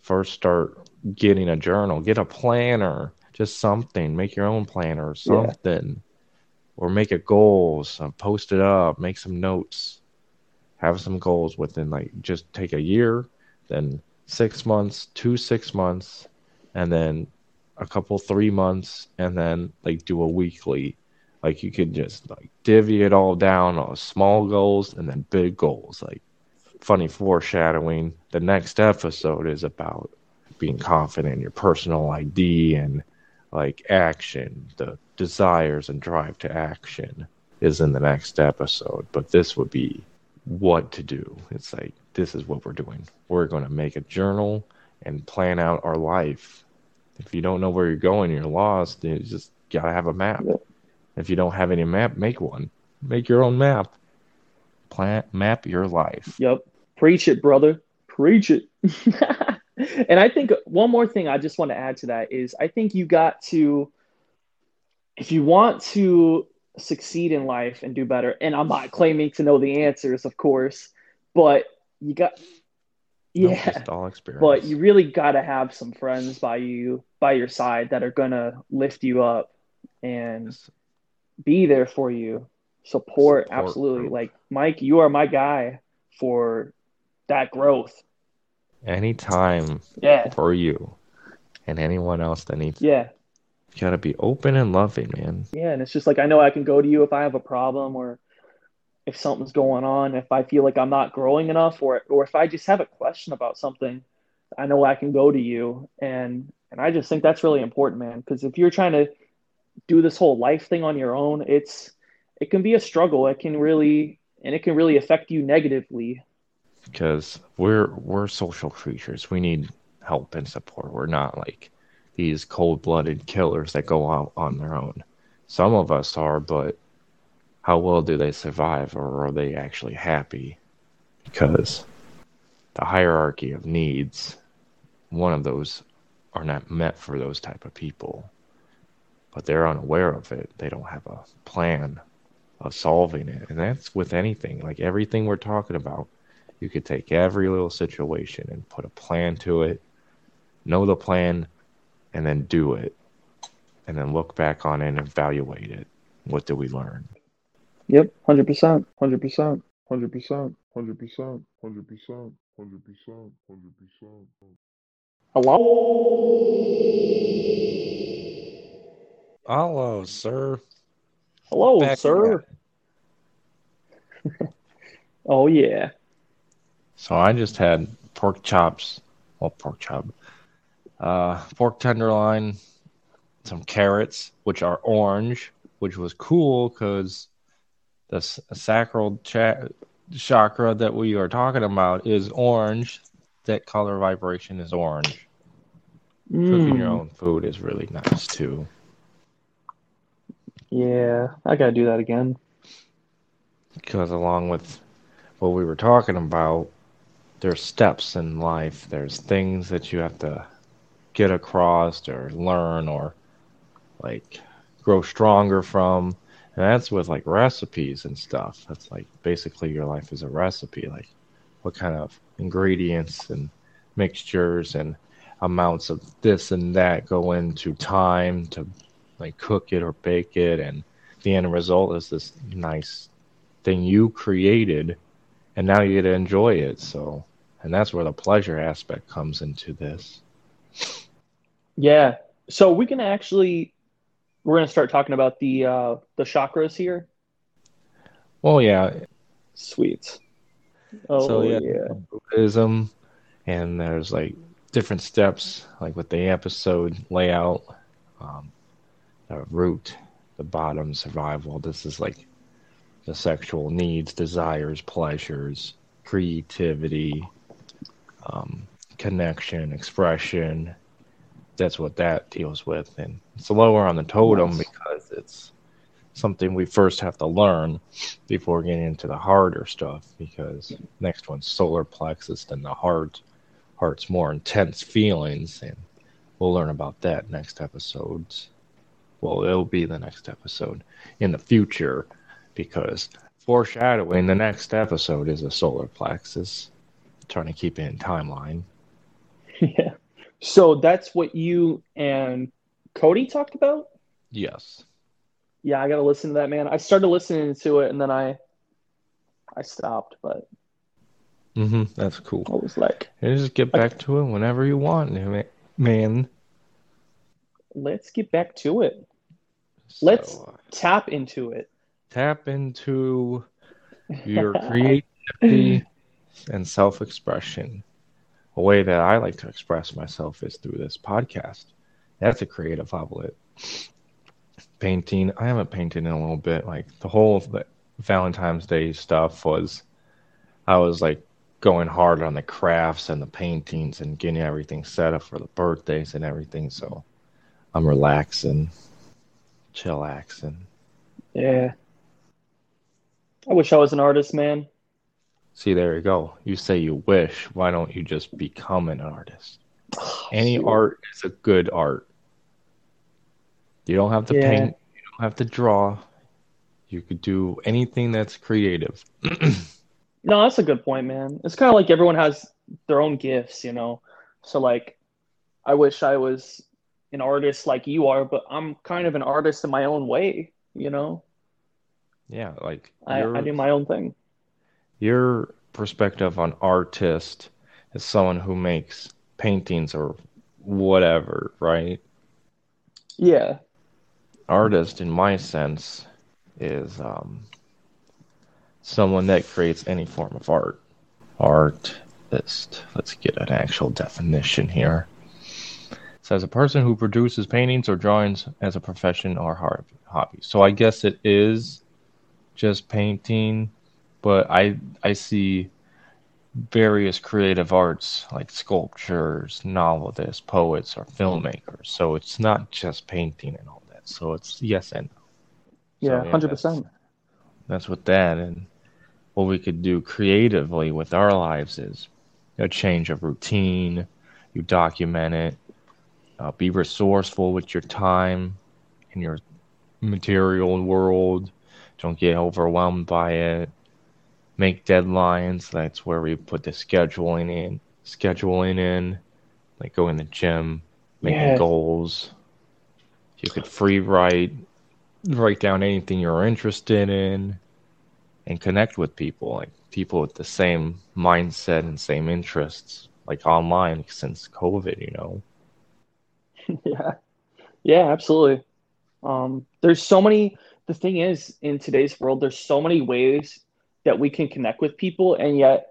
First, start getting a journal, get a planner, just something. Make your own planner or Yeah. something. Or make it goals, uh, post it up, make some notes. Have some goals within, like, just take a year, then six months, two six months, and then a couple three months, and then, like, do a weekly like you could just like divvy it all down on small goals and then big goals. Like funny foreshadowing. The next episode is about being confident in your personal ID and like action, the desires and drive to action is in the next episode. But this would be what to do. It's like, this is what we're doing. We're going to make a journal and plan out our life. If you don't know where you're going, you're lost. You just got to have a map. If you don't have any map, make one. Make your own map. Plan, map your life. Yep. Preach it, brother. Preach it. and I think one more thing I just want to add to that is I think you got to, if you want to succeed in life and do better, and I'm not claiming to know the answers, of course, but you got, yeah, experience. but you really got to have some friends by you, by your side that are going to lift you up and be there for you. Support, Support absolutely. group. Like, Mike, you are my guy for that growth. anytime Yeah. for you and anyone else that needs Yeah. You gotta be open and loving man Yeah. And it's just like, I know I can go to you if I have a problem or if something's going on, if I feel like I'm not growing enough or, or if I just have a question about something, I know I can go to you. And, and I just think that's really important, man. Because if you're trying to do this whole life thing on your own, it's, it can be a struggle. It can really, and it can really affect you negatively. because we're we're social creatures we need help and support we're not like these cold-blooded killers that go out on their own. Some of us are but how well do they survive or are they actually happy? Because the hierarchy of needs one of those are not met for those type of people. But they're unaware of it. They don't have a plan of solving it. And that's with anything. Like everything we're talking about you could take every little situation and put a plan to it. Know the plan and then do it and then look back on it and evaluate it what did we learn Yep. 100%. 100%. 100%, 100%, 100%, 100%, 100%. Hello? hello sir Hello, Back sir. oh, yeah. so i just had pork chops well pork chop uh pork tenderloin some carrots which are orange which was cool because the sacral cha- chakra that we are talking about is orange. That color vibration is orange. Cooking your Mm, own food is really nice too. yeah, I gotta do that again. Because along with what we were talking about, there's steps in life. There's things that you have to get across or learn or like grow stronger from. And that's with like recipes and stuff. That's like basically your life is a recipe. Like what kind of ingredients and mixtures and amounts of this and that go into time to like cook it or bake it and the end result is this nice thing you created and now you get to enjoy it so and that's where the pleasure aspect comes into this Yeah. So we can actually we're gonna start talking about the uh the chakras here. well yeah Sweet. Oh so yeah, yeah. buddhism and there's like different steps like with the episode layout um, the root the bottom survival this is like the sexual needs desires pleasures creativity um, connection expression that's what that deals with and it's lower on the totem Nice. because it's something we first have to learn before getting into the harder stuff because next one's solar plexus then the heart heart's more intense feelings and we'll learn about that next episodes well it'll be the next episode in the future because foreshadowing the next episode is a solar plexus trying to keep it in timeline Yeah. So that's what you and Cody talked about? yes Yeah, I gotta listen to that, man. I started listening to it and then I I stopped, but mm-hmm. that's cool I was like, and just get back to it whenever you want man let's get back to it. Let's- uh, Tap into it. tap into your creativity and self expression. A way that I like to express myself is through this podcast. That's a creative outlet. Painting, I haven't painted in a little bit. Like the whole Valentine's Day stuff was, I was like going hard on the crafts and the paintings and getting everything set up for the birthdays and everything. So I'm relaxing, chillaxing. Yeah. I wish I was an artist, man. See, there you go. You say you wish. Why don't you just become an artist? Oh, Any shoot. art is a good art. You don't have to Yeah. paint, you don't have to draw. You could do anything that's creative. No, that's a good point, man. It's kind of like everyone has their own gifts, you know. So like, I wish I was an artist like you are, but I'm kind of an artist in my own way, you know. yeah, like I, I do my own thing. Your perspective on artist is someone who makes paintings or whatever, right? Yeah. artist in my sense is um, someone that creates any form of art artist let's get an actual definition here it says a person who produces paintings or drawings as a profession or hobby so i guess it is just painting but i i see various creative arts like sculptures novelists poets or filmmakers. So it's not just painting and all that. So it's yes and no. Yeah, So, hundred that's, percent. that's what that and what we could do creatively with our lives is a change of routine you document it uh, be resourceful with your time in your material world. Don't get overwhelmed by it make deadlines that's where we put the scheduling in scheduling in like going to the gym making Yeah. goals you could free write write down anything you're interested in and connect with people like people with the same mindset and same interests like online since covid you know Yeah. Yeah, absolutely. Um, there's so many, the thing is, in today's world, there's so many ways that we can connect with people, and yet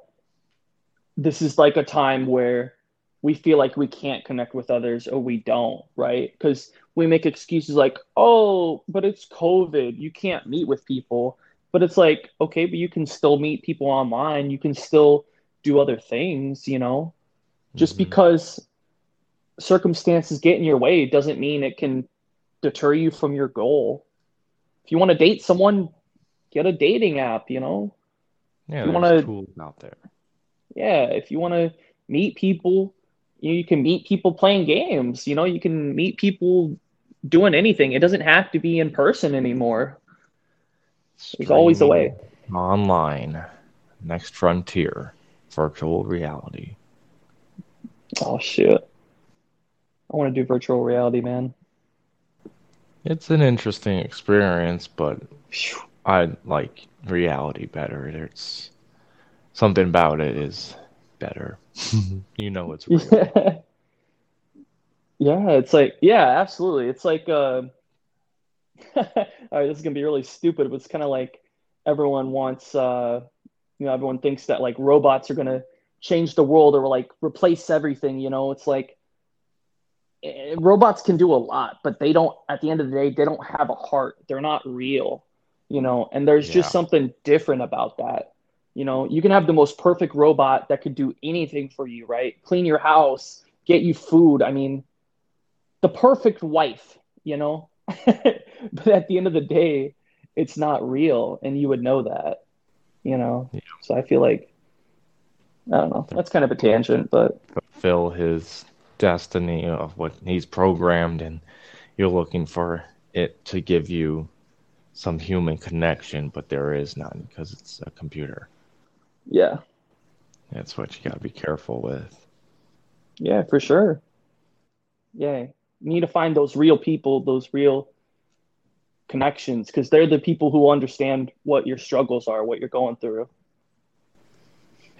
this is like a time where we feel like we can't connect with others or we don't, right? Because we make excuses like, oh, but it's COVID, you can't meet with people. But it's like, okay, but you can still meet people online, you can still do other things, you know? Just Mhm. because circumstances get in your way doesn't mean it can deter you from your goal. If you want to date someone, get a dating app, you know? Yeah you wanna- tools out there Yeah, if you want to meet people, you, you can meet people playing games, you know, you can meet people doing anything. It doesn't have to be in person anymore. There's always a way. Online next frontier virtual reality Oh shit. I want to do virtual reality, man. it's an interesting experience but i like reality better there's something about it is better you know it's real Yeah. Yeah, it's like, yeah, absolutely. It's like, uh, all right, this is gonna be really stupid, but it's kind of like everyone wants, uh, you know, everyone thinks that like robots are gonna change the world or like replace everything, you know? It's like eh, robots can do a lot, but they don't, at the end of the day, they don't have a heart. They're not real, you know? And there's just something different about that. You know, you can have the most perfect robot that could do anything for you, right? Clean your house, get you food. I mean, the perfect wife, you know? but at the end of the day, it's not real, and you would know that, you know? Yeah. So I feel like, I don't know, that's kind of a tangent, but fulfill his destiny of what he's programmed and you're looking for it to give you some human connection but there is none because it's a computer yeah, that's what you got to be careful with yeah, for sure. Yeah, you need to find those real people, those real connections, because they're the people who understand what your struggles are, what you're going through.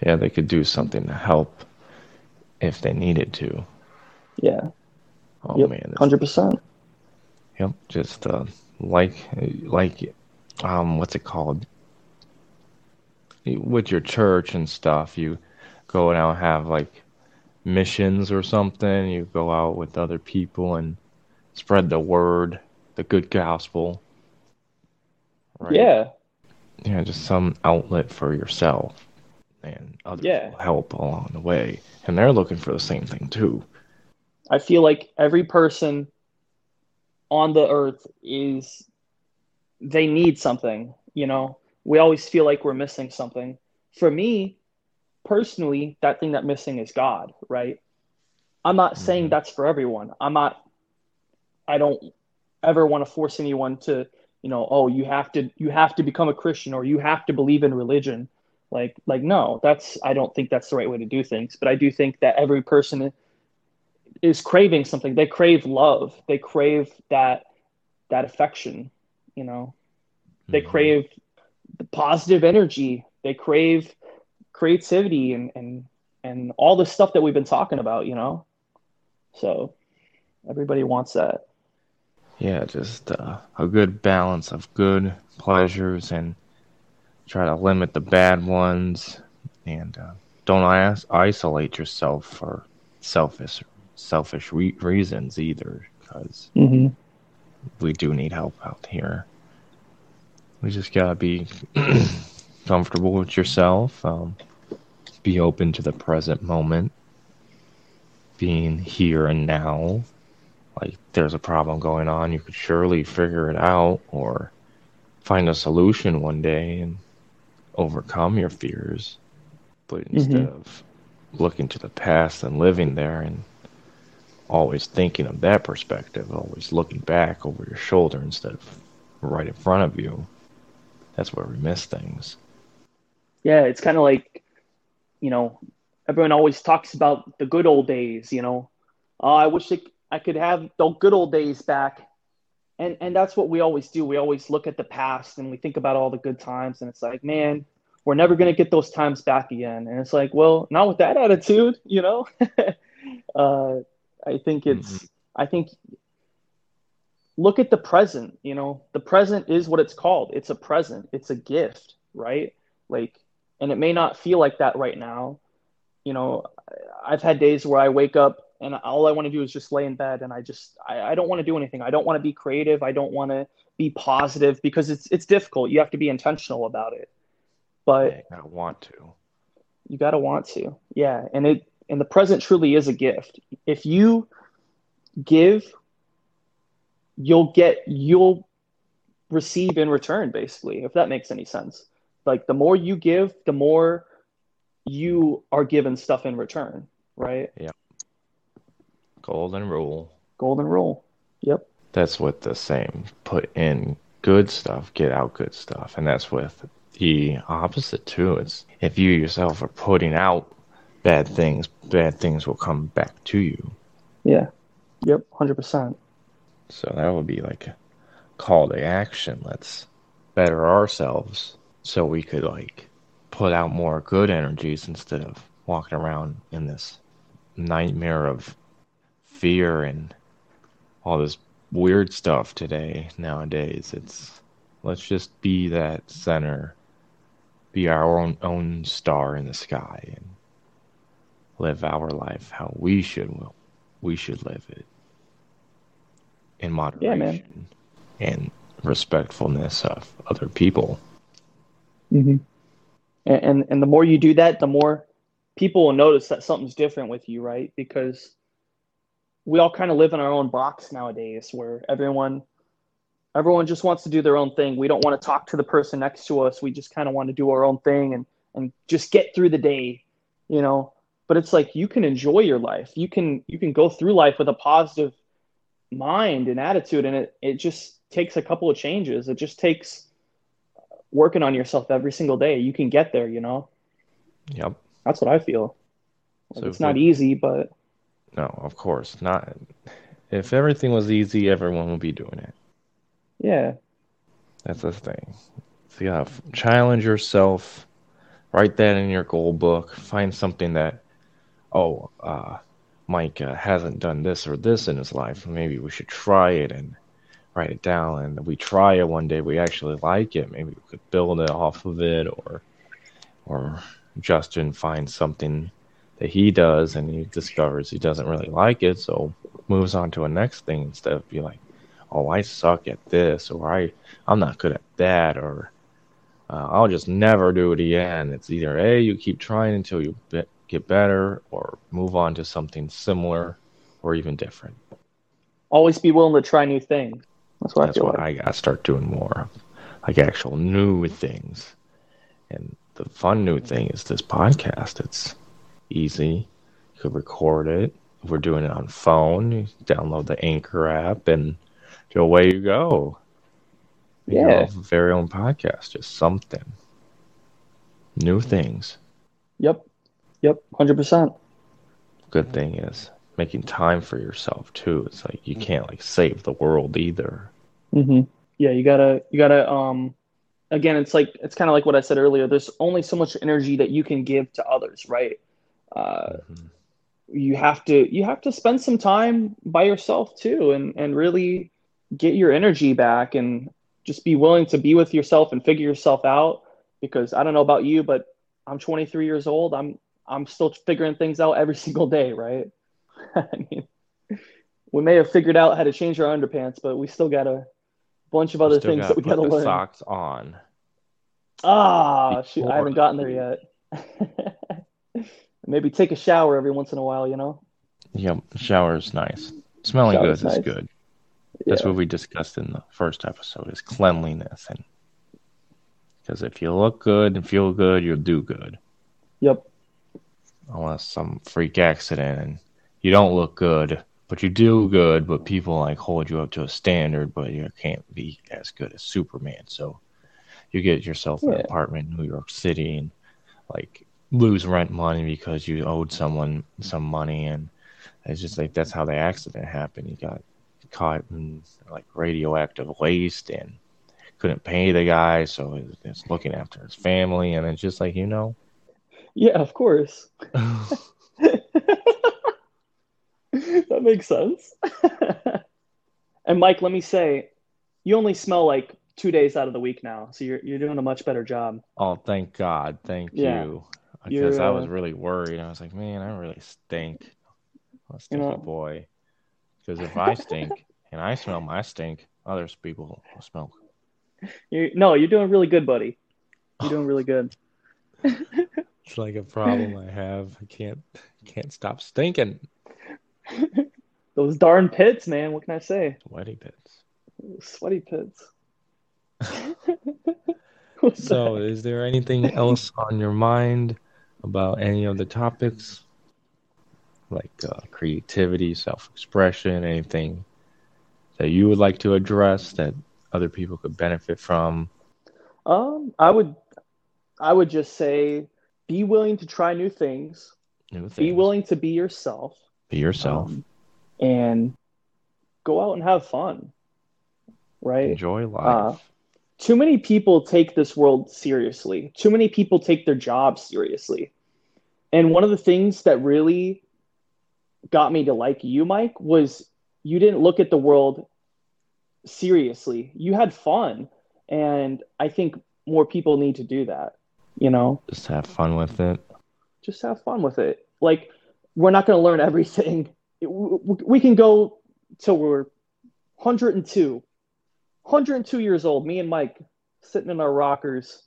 yeah they could do something to help if they needed to Yeah, oh Yep, man hundred percent. yep just uh, like like um what's it called with your church and stuff, you go out and have like missions or something. You go out with other people and spread the word, the good gospel. Right? Yeah. Yeah, just some outlet for yourself and others yeah. will help along the way. And they're looking for the same thing too. I feel like every person on the earth is they need something, you know. We always feel like we're missing something. For me, personally, that thing that missing is God, right? I'm not mm-hmm. saying that's for everyone. I'm not I don't ever want to force anyone to, you know, oh, you have to you have to become a Christian or you have to believe in religion. Like like no, that's I don't think that's the right way to do things, but I do think that every person is craving something. They crave love. They crave that that affection, you know. They mm-hmm. crave the positive energy. They crave creativity and and and all the stuff that we've been talking about, you know. So everybody wants that. Yeah, just uh, a good balance of good pleasures and try to limit the bad ones and uh, don't as- isolate yourself for selfish selfish re- reasons either because mm-hmm. we do need help out here we just gotta be comfortable with yourself um, be open to the present moment being here and now like there's a problem going on you could surely figure it out or find a solution one day and overcome your fears. But instead mm-hmm. of looking to the past and living there and always thinking of that perspective, always looking back over your shoulder instead of right in front of you, that's where we miss things. Yeah, it's kind of like, you know, everyone always talks about the good old days, you know. Oh, I wish I could have the good old days back. And and that's what we always do. We always look at the past and we think about all the good times and it's like, man, we're never going to get those times back again. And it's like, well, not with that attitude, you know? uh, I think it's, mm-hmm. I think, look at the present, you know, the present is what it's called. It's a present, it's a gift, right? Like, and it may not feel like that right now. You know, I've had days where I wake up and all I want to do is just lay in bed and I just I, I don't want to do anything. I don't want to be creative. I don't want to be positive because it's it's difficult. You have to be intentional about it. But you gotta want to. You gotta want to. Yeah. And it and the present truly is a gift. If you give, you'll get you'll receive in return, basically, if that makes any sense. Like the more you give, the more you are given stuff in return, right? Yeah. Golden rule. Golden rule. Yep. That's what the same. Put in good stuff, get out good stuff. And that's with the opposite too. It's if you yourself are putting out bad things, bad things will come back to you. Yeah. Yep. Hundred percent. So that would be like a call to action. Let's better ourselves so we could like put out more good energies instead of walking around in this nightmare of fear and all this weird stuff today nowadays it's let's just be that center be our own own star in the sky and live our life how we should we should live it in moderation yeah, and respectfulness of other people mm-hmm. and, and and the more you do that the more people will notice that something's different with you right because we all kind of live in our own box nowadays where everyone everyone just wants to do their own thing. We don't want to talk to the person next to us. We just kind of want to do our own thing and and just get through the day, you know. But it's like you can enjoy your life. You can you can go through life with a positive mind and attitude and it it just takes a couple of changes. It just takes working on yourself every single day. You can get there, you know. Yep. That's what I feel. Like so it's not we, easy, but no, of course not. If everything was easy, everyone would be doing it. Yeah. That's the thing. So you have challenge yourself. Write that in your goal book. Find something that, oh, uh, Mike uh, hasn't done this or this in his life. Maybe we should try it and write it down. And we try it one day, we actually like it. Maybe we could build it off of it or or Justin finds something that he does and he discovers he doesn't really like it, so moves on to a next thing instead of be like, oh, I suck at this, or I, I'm not good at that, or uh, I'll just never do it again. It's either A, you keep trying until you get better, or move on to something similar or even different. Always be willing to try new things. That's what That's I feel what like. I got to start doing more of, like actual new things. And the fun new thing is this podcast. It's easy. You could record it. If we're doing it on phone, you download the Anchor app and away you go. Your Yeah. very own podcast, just something. New things. Yep. Yep. Hundred percent. Good thing is making time for yourself too. It's like you can't like save the world either. hmm Yeah, you gotta, you gotta. Um, again, it's like it's kind of like what I said earlier. There's only so much energy that you can give to others, right? Uh, Mhm. you have to, you have to spend some time by yourself too, and and really get your energy back, and just be willing to be with yourself and figure yourself out. Because I don't know about you, but I'm 23 years old. I'm I'm still figuring things out every single day, right? I mean, we may have figured out how to change our underpants, but we still got a bunch of other things that we got to learn. socks on. Ah, shoot, I haven't gotten there yet. Maybe take a shower every once in a while, you know? Yep, shower's nice. Smelling Shower's good is good. That's Yeah. what we discussed in the first episode is cleanliness and because if you look good and feel good, you'll do good. Yep. Unless some freak accident and you don't look good, but you do good, but people like hold you up to a standard, but you can't be as good as Superman. So you get yourself an apartment in New York City and like lose rent money because you owed someone some money and it's just like that's how the accident happened. You got caught in like radioactive waste and couldn't pay the guy, so was looking after his family, and it's just like you know, Yeah, of course. That makes sense. And Mike, let me say, you only smell like two days out of the week now, so you're you're doing a much better job. oh thank God, thank Yeah. you, because I was uh, really worried. I was like, man, I really stink, I'm a stinky know- boy. Because if I stink and I smell my stink, others people will smell. You no, you're doing really good, buddy. You're doing really good. It's like a problem I have. I can't can't stop stinking. Those darn pits, man. What can I say? Sweaty bits. Sweaty pits. So, that? is there anything else on your mind about any of the topics, like uh, creativity, self-expression, anything that you would like to address that other people could benefit from? Um, I would, I would just say, be willing to try new things. New things. Be willing to be yourself. Be yourself. um, and go out and have fun. Right? Enjoy life. Uh, Too many people take this world seriously. Too many people take their jobs seriously. And one of the things that really got me to like you, Mike, was you didn't look at the world seriously. You had fun. And I think more people need to do that. You know, Just have fun with it. just have fun with it. Like, we're not going to learn everything. It- w- w- we can go till we're 102, 102 years old, me and Mike sitting in our rockers,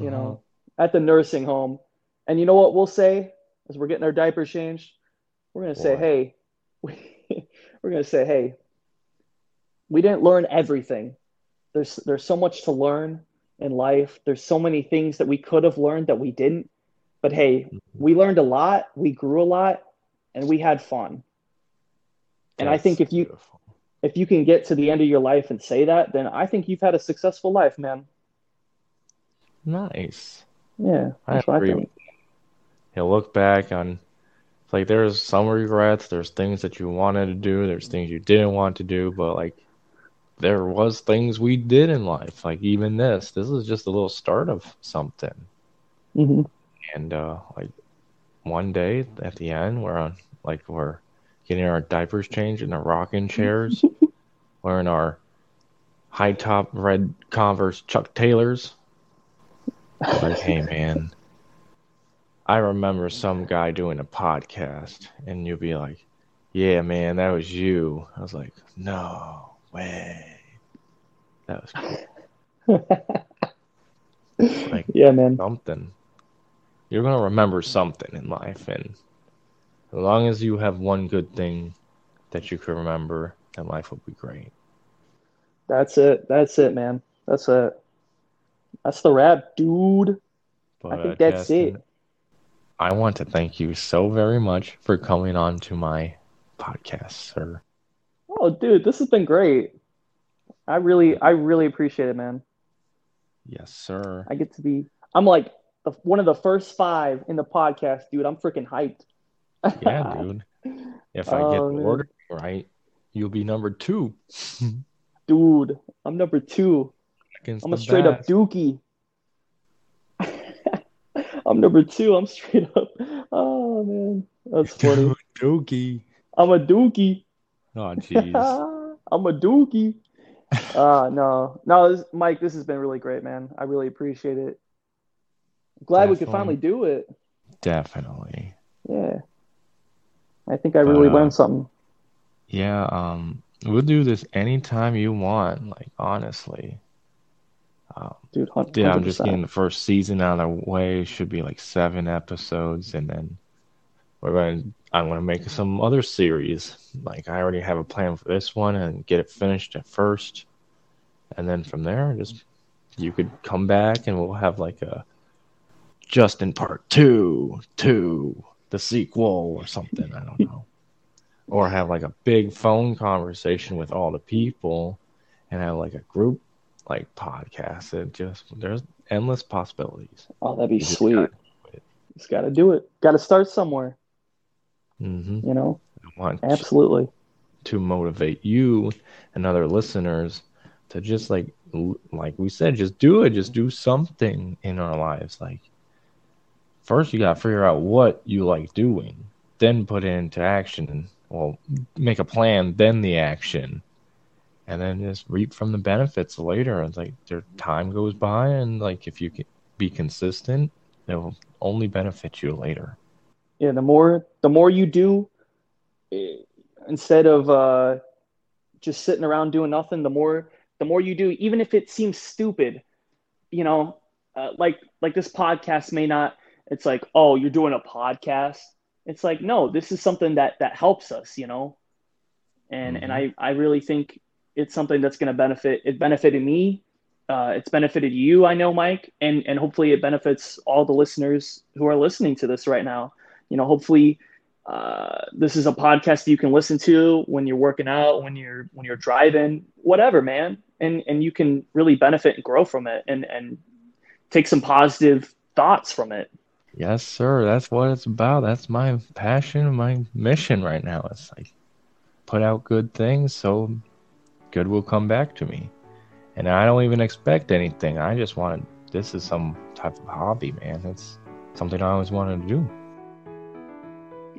you know, at the nursing home. And you know what we'll say as we're getting our diapers changed? We're going to say, hey, we're going to say, hey, we didn't learn everything. There's there's so much to learn in life. There's so many things that we could have learned that we didn't. But hey, we learned a lot, we grew a lot, and we had fun. And I think if you beautiful. if you can get to the end of your life and say that, then I think you've had a successful life, man. nice. Yeah, I that's I agree think. You'll look back on like there's some regrets, there's things that you wanted to do, there's things you didn't want to do, but like there was things we did in life. Like even this, this is just a little start of something. hmm And uh like one day at the end we're on like we're getting our diapers changed in our rocking chairs, wearing our high top red Converse Chuck Taylors. Like, hey man, I remember some guy doing a podcast, and you'll be like, "Yeah, man, that was you." I was like, "No way." That was cool. like yeah, man. something. You're gonna remember something in life, and as long as you have one good thing that you can remember, then life will be great. That's it. That's it, man. That's it. That's the wrap, dude. But, I think that's Justin, it. I want to thank you so very much for coming on to my podcast, sir. Oh, dude, this has been great. I really, I really appreciate it, man. Yes, sir. I get to be. I'm like the, one of the first five in the podcast, dude. I'm freaking hyped. Yeah, dude. If I oh, get Oh, the order right, you'll be number two. Dude, I'm number two. Against I'm a straight up dookie. I'm number two. I'm straight up. Oh man, that's funny. Dookie. I'm a dookie. Oh, jeez. I'm a dookie. Uh no, no, this, Mike. This has been really great, man. I really appreciate it. Glad we could finally do it. Definitely. Yeah, I think I really Uh, learned something. Yeah, um, we'll do this anytime you want, like honestly. Um, Dude, hun- yeah, I'm just getting the first season out of the way. Should be like seven episodes, and then we're going. to I'm going to make some other series. Like I already have a plan for this one, and get it finished at first, and then from there, just you could come back, and we'll have like a Justin Part Two, Two, the sequel, or something. I don't know, or have like a big phone conversation with all the people, and have like a group like podcast. It just there's endless possibilities. Oh, that'd be You just sweet. gotta it. Just got to do it. Got to start somewhere. Hmm You know, I want absolutely. to motivate you and other listeners to just like like we said, just do it. Just do something in our lives. Like first, you gotta figure out what you like doing, then put it into action. Well, make a plan, then the action, and then just reap from the benefits later. It's like their time goes by, and like if you can be consistent, it will only benefit you later. Yeah, the more the more you do, eh, instead of uh, just sitting around doing nothing, the more the more you do, even if it seems stupid, you know, uh, like like this podcast may not. It's like, oh, you're doing a podcast. It's like, no, this is something that that helps us, you know, and and I I really think it's something that's going to benefit. It benefited me. Uh, it's benefited you, I know, Mike, and and hopefully it benefits all the listeners who are listening to this right now you know hopefully uh, this is a podcast that you can listen to when you're working out when you're when you're driving whatever man and and you can really benefit and grow from it and and take some positive thoughts from it Yes, sir. That's what it's about. That's my passion, my mission right now. It's like put out good things so good will come back to me. And I don't even expect anything. I just want this is some type of hobby, man. It's something I always wanted to do.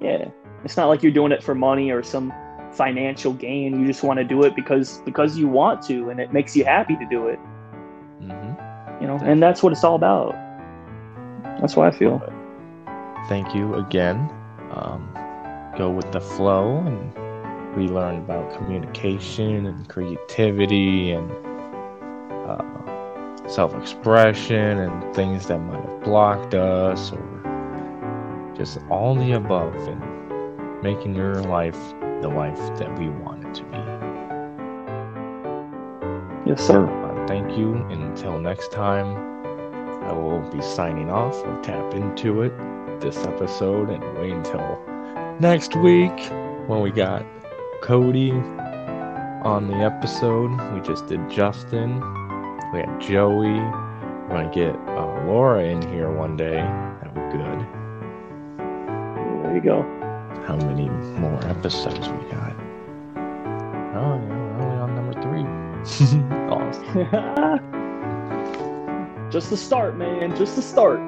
Yeah. It's not like you're doing it for money or some financial gain. You just want to do it because because you want to and it makes you happy to do it. Hmm you know and that's what it's all about. That's what i feel. Thank you again. Um, go with the flow, and we learned about communication and creativity and uh, self-expression and things that might have blocked us, or just all the above, and making your life the life that we want it to be. yes sir Uh, thank you. Until next time, I will be signing off. We'll tap into it this episode and wait until next week when we got Cody on the episode. We just did Justin. We had Joey. We're going to get uh, Laura in here one day. That'd be good. There you go How many more episodes we got? Oh, yeah, we're only on number three. awesome. just the start man just the start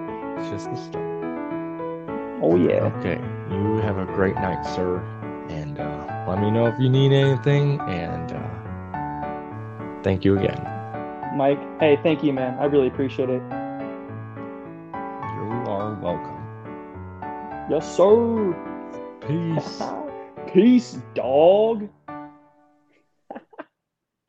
just the start. oh yeah Okay, you have a great night, sir. And uh, let me know if you need anything. And uh, thank you again. Mike, hey, thank you, man. I really appreciate it. Yes, sir. Peace. Peace, dog.